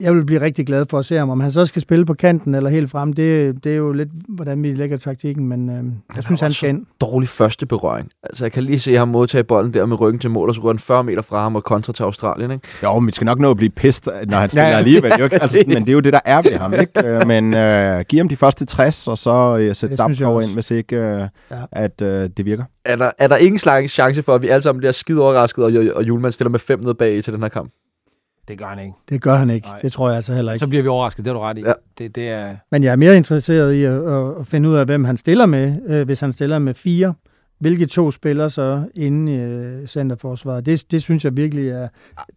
jeg vil blive rigtig glad for at se ham. Om han så skal spille på kanten eller helt frem, det, det er jo lidt, hvordan vi lægger taktikken, men øh, jeg synes, han skal ind. dårlig første berøring. Altså, jeg kan lige se ham modtage bolden der med ryggen til mål, og så går han 40 meter fra ham og kontra til Australien, ikke? Jo, men vi skal nok nå at blive pist, når han spiller ja, alligevel. Jo, altså, men det er jo det, der er ved ham, ikke? Øh, men øh, giv ham de første 60, og så øh, sæt Damsgaard ind, hvis ikke øh, ja. at øh, det virker. Er der, er der ingen slags chance for, at vi alle sammen bliver skide overrasket, og, og Julemand stiller med fem ned bag til den her kamp? Det gør han ikke. Det gør han ikke. Nej. Det tror jeg altså heller ikke. Så bliver vi overrasket, det har du ret i. Ja. Det, det er... Men jeg er mere interesseret i at, at finde ud af, hvem han stiller med, øh, hvis han stiller med fire. Hvilke to spiller så inde i øh, centerforsvaret? Det, det synes jeg virkelig er...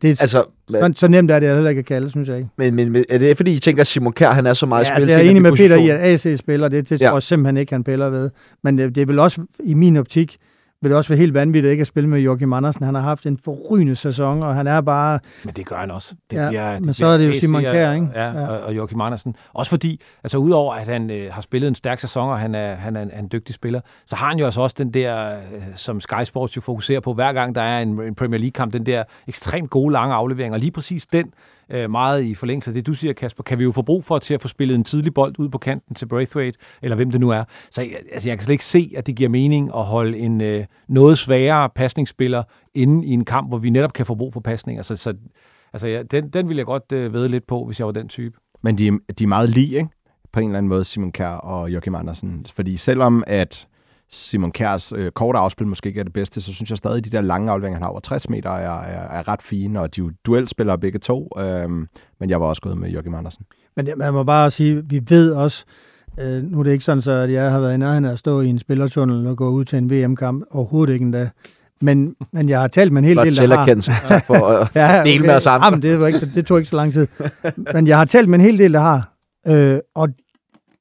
Det er altså, så, så nemt er det heller ikke at kalde, synes jeg ikke. Men, men er det fordi, I tænker, at Simon Kjær, han er så meget ja, altså, jeg er enig med Peter i, at AC spiller, det, det ja. tror jeg simpelthen ikke, han piller ved. Men det, det er vel også, i min optik, vil det også være helt vanvittigt ikke at spille med Joachim Andersen. Han har haft en forrygende sæson, og han er bare... Men det gør han også. Det ja, bliver, det men så er det jo Simon Kjær, ikke? Ja, ja. Og, og Joachim Andersen. Også fordi, altså udover at han øh, har spillet en stærk sæson, og han er, han er en, en dygtig spiller, så har han jo altså også den der, øh, som Sky Sports jo fokuserer på, hver gang der er en, en Premier League-kamp, den der ekstremt gode lange aflevering, og lige præcis den øh, meget i forlængelse af det, du siger, Kasper, kan vi jo få brug for til at få spillet en tidlig bold ud på kanten til Braithwaite, eller hvem det nu er. Så jeg, altså, jeg kan slet ikke se, at det giver mening at holde en øh, noget sværere pasningsspiller inde i en kamp, hvor vi netop kan få brug for pasninger. Så, så altså, ja, den, den vil jeg godt øh, vede lidt på, hvis jeg var den type. Men de, de er meget lige, ikke? På en eller anden måde, Simon Kjær og Joachim Andersen. Fordi selvom at Simon Kjærs øh, korte afspil måske ikke er det bedste, så synes jeg stadig, at de der lange afleveringer, han har over 60 meter, er, er, er ret fine, og de er jo duelspillere begge to, øhm, men jeg var også gået med Joachim Andersen. Men man må bare sige, vi ved også, øh, nu er det ikke sådan, så at jeg har været i nærheden af at stå i en spillertunnel og gå ud til en VM-kamp, overhovedet ikke endda. Men, men jeg har talt med en hel del, der har... for at ja, dele okay. med os andre. Jamen, det, var ikke, det tog ikke så lang tid. Men jeg har talt med en hel del, der har, øh, og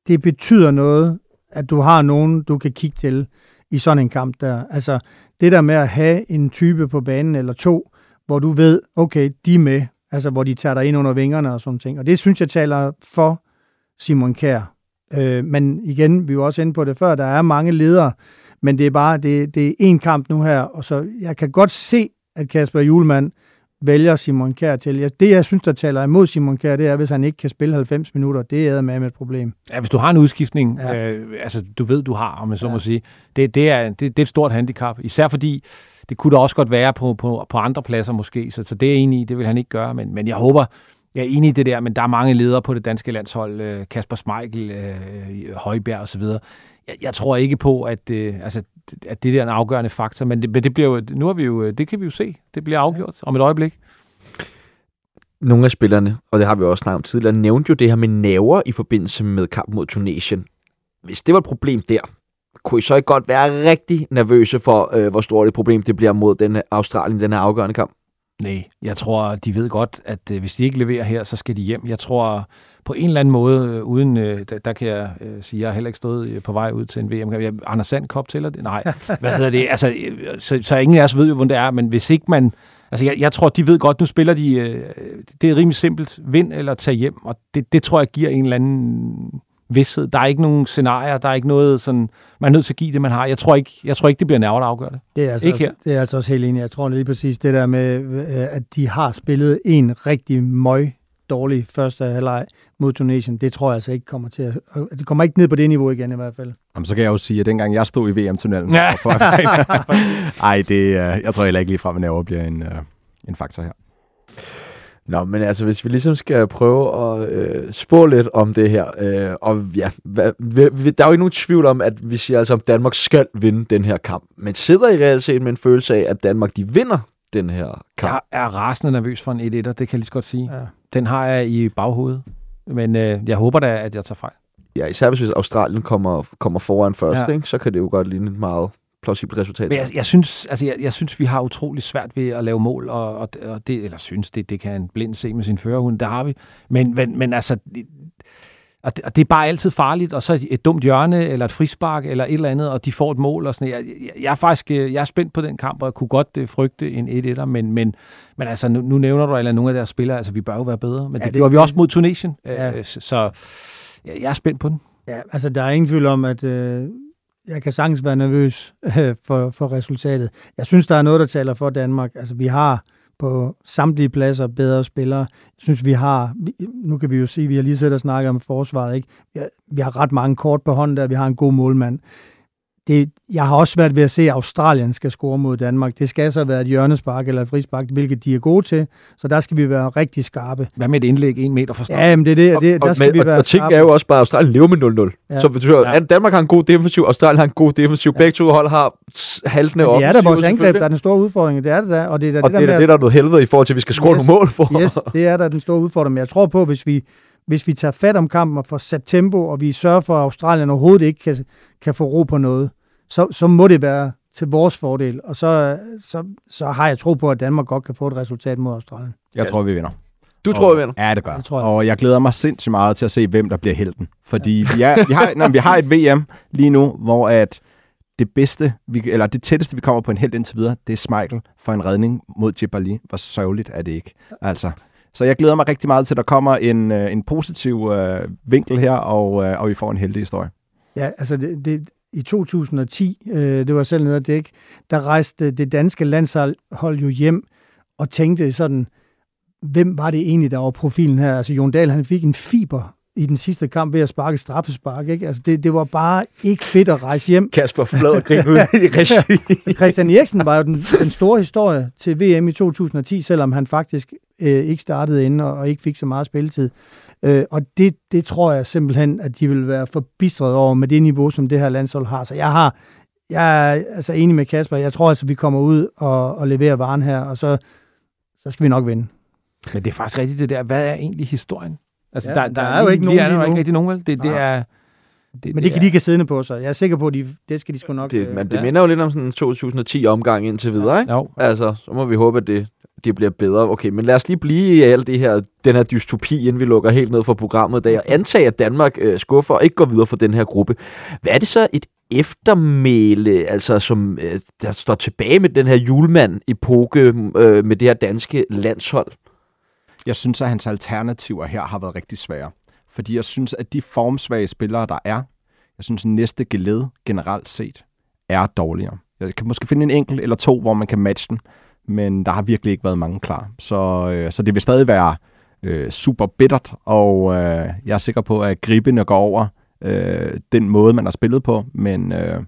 det betyder noget, at du har nogen, du kan kigge til i sådan en kamp der. Altså, det der med at have en type på banen eller to, hvor du ved, okay, de er med, altså hvor de tager dig ind under vingerne og sådan ting. Og det synes jeg taler for Simon Kær. Øh, men igen, vi var også inde på det før, der er mange ledere, men det er bare, det, det er én kamp nu her, og så jeg kan godt se, at Kasper Julemand vælger Simon Kjær til. Det, jeg synes, der taler imod Simon Kjær, det er, hvis han ikke kan spille 90 minutter. Det er med et problem. Ja, hvis du har en udskiftning, ja. øh, altså du ved, du har, om man så ja. må sige, det, det, er, det, det er et stort handicap. Især fordi, det kunne da også godt være på, på, på andre pladser måske, så, så det er enig i, det vil han ikke gøre, men, men jeg håber, jeg er enig i det der, men der er mange ledere på det danske landshold, øh, Kasper Smeichel, øh, Højbjerg osv., jeg, jeg tror ikke på, at, øh, altså, at det er en afgørende faktor, men det, men det bliver jo, nu har vi jo, øh, det kan vi jo se. Det bliver afgjort om et øjeblik. Nogle af spillerne, og det har vi også snakket om tidligere, nævnte jo det her med naver i forbindelse med kamp mod Tunesien. Hvis det var et problem der, kunne I så ikke godt være rigtig nervøse for, øh, hvor stort et problem det bliver mod den Australien, den her afgørende kamp? Nej, jeg tror, de ved godt, at øh, hvis de ikke leverer her, så skal de hjem. Jeg tror, på en eller anden måde, øh, uden, øh, der, der kan jeg øh, sige, jeg har heller ikke stået øh, på vej ud til en VM. Jeg, Anders Sand Kop til det? Nej, hvad hedder det? Altså, øh, så, så ingen af os ved jo, hvordan det er, men hvis ikke man... Altså, jeg, jeg tror, de ved godt, nu spiller de... Øh, det er rimelig simpelt. Vind eller tag hjem, og det, det tror jeg giver en eller anden vidshed. Der er ikke nogen scenarier, der er ikke noget sådan, man er nødt til at give det, man har. Jeg tror ikke, jeg tror ikke det bliver nerver, der afgør det. Det er, altså ikke også, her. det er altså også helt enig. Jeg tror lige præcis det der med, øh, at de har spillet en rigtig møg dårlig første halvleg mod Tunesien, det tror jeg altså ikke kommer til at... Det kommer ikke ned på det niveau igen i hvert fald. Jamen, så kan jeg jo sige, at dengang jeg stod i VM-tunnelen... Ja. Ej, det, øh, jeg tror heller ikke lige frem, at nerver bliver en, øh, en faktor her. Nå, men altså, hvis vi ligesom skal prøve at øh, spå lidt om det her, øh, og ja, hvad, vi, der er jo ikke nogen tvivl om, at vi siger altså, at Danmark skal vinde den her kamp. Men sidder I reelt set med en følelse af, at Danmark de vinder den her kamp? Jeg er rasende nervøs for en 1 det kan jeg lige så godt sige. Ja. Den har jeg i baghovedet. Men øh, jeg håber da, at jeg tager fejl. Ja, især hvis Australien kommer, kommer foran først, Ja. ikke, så kan det jo godt ligne et meget plausibelt resultat. Men jeg, jeg, synes, altså jeg, jeg synes, vi har utrolig svært ved at lave mål, og, og, og det, eller synes, det, det kan en blind se med sin førerhund, det har vi. Men, men, men altså, det- og det, og det er bare altid farligt, og så et, dumt hjørne, eller et frispark, eller et eller andet, og de får et mål, og sådan jeg, jeg, jeg er faktisk øh, jeg er spændt på den kamp, og jeg kunne godt øh, frygte en 1-1'er, men, men, men altså, nu, nu nævner du, eller nogle af deres spillere, altså vi bør jo være bedre, men ja, det, det det- gjorde vi også mod Tunesien, Ja. øh, så, så jeg, jeg er spændt på den. Ja, altså der er ingen tvivl om, at øh, jeg kan sagtens være nervøs øh, for, for resultatet. Jeg synes, der er noget, der taler for Danmark. Altså vi har på samtlige pladser bedre spillere. Jeg synes, vi har, nu kan vi jo sige, vi har lige siddet og snakket om forsvaret, ikke? Vi har, vi har ret mange kort på hånden der, vi har en god målmand. Det, jeg har også været ved at se, at Australien skal score mod Danmark. Det skal så være et hjørnespark eller et frispark, hvilket de er gode til. Så der skal vi være rigtig skarpe. Hvad med et indlæg en meter fra start? Ja, men det er det, det der og, skal men, vi og, være og ting skarpe. er jo også bare, at Australien lever med 0-0. Ja. Ja. Så det betyder, Ja. at Danmark har en god defensiv, Australien har en god defensiv. Begge to hold har haltende Men det er offensiv, da vores angreb, der er den store udfordring. Det er det da. Og det er da Og det er der da med det, der er noget helvede i forhold til, at vi skal score Yes. nogle mål for. Yes, det er da den store udfordring. Men jeg tror på, hvis vi, hvis vi tager fat om kampen og får sat tempo, og vi sørger for, at Australien overhovedet ikke kan, kan få ro på noget, så, så må det være til vores fordel. Og så, så, så har jeg tro på, at Danmark godt kan få et resultat mod Australien. Jeg Ja. tror, vi vinder. Du tror, vi vinder. Ja, det gør Det tror jeg. Og jeg glæder mig sindssygt meget til at se, hvem der bliver helten. Fordi vi, er, vi, har, nej, vi har et VM lige nu, hvor at det bedste, vi, eller det tætteste, vi kommer på en held indtil videre, det er Schmeichel for en redning mod Jibali. Hvor sørgeligt er det ikke. Altså. Så jeg glæder mig rigtig meget til, at der kommer en, øh, en positiv øh, vinkel her, og, øh, og vi får en heldig historie. Ja, altså det, det, i 2010, øh, det var selv nede at dække, der rejste det danske landshold jo hjem og tænkte sådan, hvem var det egentlig, der var profilen her? Altså Jon Dahl, han fik en fiber i den sidste kamp ved at sparke straffespark, ikke? Altså det, det var bare ikke fedt at rejse hjem. Kasper Flad griner ud i regi. Christian Eriksen var jo den, den store historie til VM i 2010, selvom han faktisk øh, ikke startede inden og, og ikke fik så meget spilletid. Øh, og det, det tror jeg simpelthen, at de vil være forbistret over med det niveau, som det her landshold har. Så jeg har, jeg er altså enig med Kasper. Jeg tror altså, vi kommer ud og, og leverer varen her, og så, så skal vi nok vinde. Men det er faktisk rigtigt det der. Hvad er egentlig historien? Altså, Ja, der, der er jo ikke nogen lige, er der ikke rigtig nogen, vel? Det, det er... Men det kan de ikke have siddende på sig. Jeg er sikker på, at de, det skal de sgu nok... Det, øh, men det Ja. minder jo lidt om sådan en 2010-omgang indtil videre, ikke? Jo, Altså, så må vi håbe, at det, det bliver bedre. Okay, men lad os lige blive i alt det her, den her dystopi, inden vi lukker helt ned for programmet i dag, og antage, at Danmark øh, skuffer og ikke går videre for den her gruppe. Hvad er det så et eftermæle, altså som øh, der står tilbage med den her julemand-epoke øh, med det her danske landshold? Jeg synes, at hans alternativer her har været rigtig svære. Fordi jeg synes, at de formsvage spillere, der er, jeg synes, at næste geled generelt set er dårligere. Jeg kan måske finde en enkelt eller to, hvor man kan matche den men der har virkelig ikke været mange klar. Så, øh, så det vil stadig være øh, super bittert, og øh, jeg er sikker på, at gribene går over øh, den måde, man har spillet på, men, øh,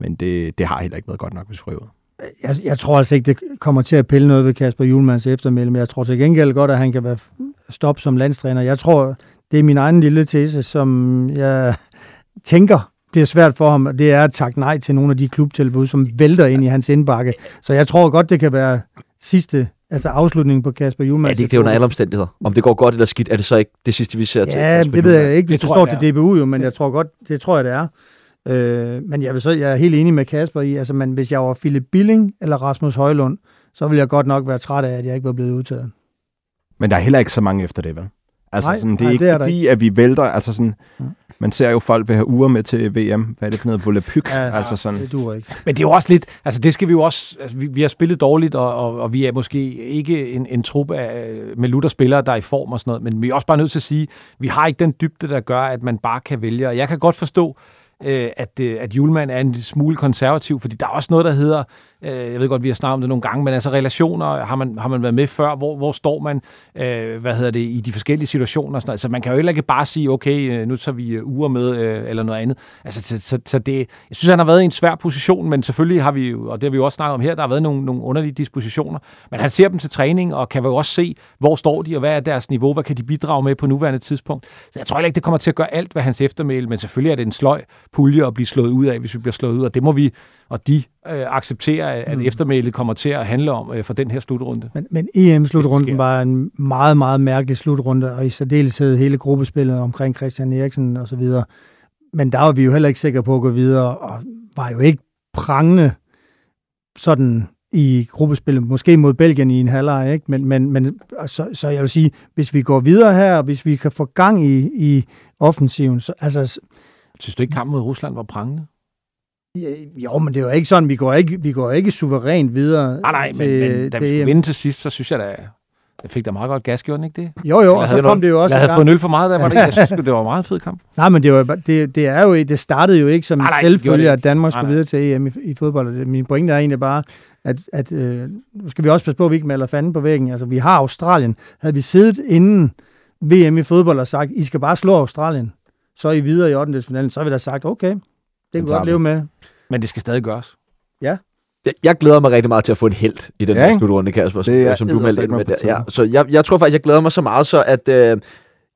men det, det har heller ikke været godt nok, hvis vi ud. Jeg, jeg tror altså ikke, det kommer til at pille noget ved Kasper Julmans eftermæle, men jeg tror til gengæld godt, at han kan være stop som landstræner. Jeg tror, det er min egen lille tese, som jeg tænker bliver svært for ham, det er at takke nej til nogle af de klubtilbud, som vælter ind i hans indbakke. Så jeg tror godt, det kan være sidste altså afslutningen på Kasper Julmans. Er det ikke det under alle omstændigheder? Om det går godt eller skidt, er det så ikke det sidste, vi ser til Ja, det ved jeg ikke, hvis det, det står til DBU jo, men jeg tror godt, det tror jeg, det er. Øh, men jeg, vil så, jeg er helt enig med Kasper i, altså man, hvis jeg var Philip Billing eller Rasmus Højlund, så ville jeg godt nok være træt af, at jeg ikke var blevet udtaget. Men der er heller ikke så mange efter det, vel? Altså, nej, sådan, det er nej, ikke det er fordi, at vi vælter, altså sådan, ja. man ser jo folk vil have uger med til VM. Hvad er det for noget volapyk? Ja, altså sådan. det duer ikke. Men det er jo også lidt, altså det skal vi jo også, altså, vi, vi har spillet dårligt, og, og, og vi er måske ikke en, en trup af, med lutter spillere, der er i form og sådan noget, men vi er også bare nødt til at sige, vi har ikke den dybde, der gør, at man bare kan vælge. Og jeg kan godt forstå, øh, at, øh, at Julemand er en smule konservativ, fordi der er også noget, der hedder, øh, jeg ved godt, vi har snakket om det nogle gange, men altså relationer, har man, har man været med før, hvor, hvor står man, øh, hvad hedder det, i de forskellige situationer, sådan altså man kan jo heller ikke bare sige, okay, øh, nu tager vi øh, uger med, øh, eller noget andet. Altså, så, så, så det, jeg synes, han har været i en svær position, men selvfølgelig har vi jo, og det har vi jo også snakket om her, der har været nogle, nogle underlige dispositioner, men han ser dem til træning, og kan jo også se, hvor står de, og hvad er deres niveau, hvad kan de bidrage med på nuværende tidspunkt. Så jeg tror ikke, det kommer til at gøre alt, hvad hans eftermæl, men selvfølgelig er det en sløj pulje at blive slået ud af, hvis vi bliver slået ud, og det må vi, og de øh, accepterer, at mm. eftermælet kommer til at handle om øh, for den her slutrunde. Men, men EM-slutrunden var en meget, meget mærkelig slutrunde, og i særdeleshed hele gruppespillet omkring Christian Eriksen og så videre. Men der var vi jo heller ikke sikre på at gå videre, og var jo ikke prangende sådan i gruppespillet, måske mod Belgien i en halvleg, ikke? Men, men, men så, så jeg vil sige, hvis vi går videre her, hvis vi kan få gang i, i offensiven, så altså... Synes du ikke, kampen mod Rusland var prangende? Jo, men det er jo ikke sådan, vi går ikke, vi går ikke suverænt videre. Nej, nej, til, men, men da vi skulle vinde til sidst, så synes jeg da, jeg fik da meget godt gas, gjorde ikke det? Jo, jo, og så kom det jo også Jeg havde fået en øl for meget, der var det Jeg synes, det var en meget fed kamp. Nej, men det, var, det, det, er jo, det startede jo ikke som en selvfølge, at Danmark skulle videre til EM i, i fodbold. Min pointe er egentlig bare, at, at øh, nu skal vi også passe på, at vi ikke maler fanden på væggen. Altså, vi har Australien. Havde vi siddet inden VM i fodbold og sagt, I skal bare slå Australien, så er I videre i 8. finalen, så har vi da sagt, okay, det kan vi godt leve med. Men det skal stadig gøres. Ja. Jeg, jeg glæder mig rigtig meget til at få en held i den ja, her slutrunde, Kasper, som, som du meldte ind med. Der. Ja, så jeg, jeg tror faktisk, jeg glæder mig så meget, så at øh,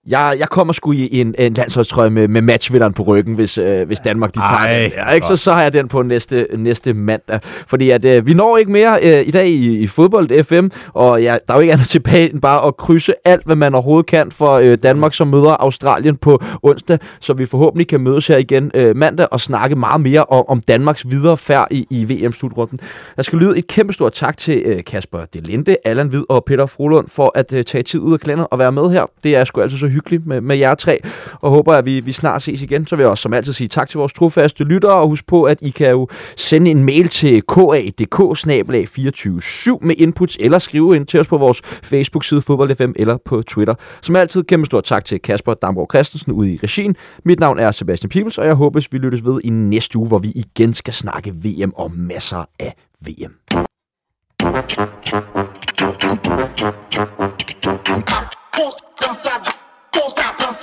jeg, jeg kommer sgu i en, en landsholdstrøje med, med matchvinderen på ryggen, hvis, øh, hvis Danmark de tager den. Ja, ikke? Så, så har jeg den på næste, næste mandag. Fordi at, øh, vi når ikke mere øh, i dag i, i fodbold FM, og ja, der er jo ikke andet tilbage end bare at krydse alt, hvad man overhovedet kan for øh, Danmark, som møder Australien på onsdag, så vi forhåbentlig kan mødes her igen øh, mandag og snakke meget mere om, om Danmarks videre færd i, i VM-slutrunden. Jeg skal lyde et kæmpe stort tak til øh, Kasper Delinde, Allan Hvid og Peter Frolund for at øh, tage tid ud af klæder og være med her. Det er sgu altid så hyggeligt med, med jer tre, og håber, at vi, vi snart ses igen. Så vil jeg også som altid sige tak til vores trofaste lyttere, og husk på, at I kan jo sende en mail til kadk 247 med inputs, eller skrive ind til os på vores Facebook-side FodboldFM eller på Twitter. Som altid, kæmpe stor tak til Kasper Damgaard Christensen ude i regien. Mit navn er Sebastian Pibels, og jeg håber, vi lyttes ved i næste uge, hvor vi igen skal snakke VM og masser af VM. Cool, Contra a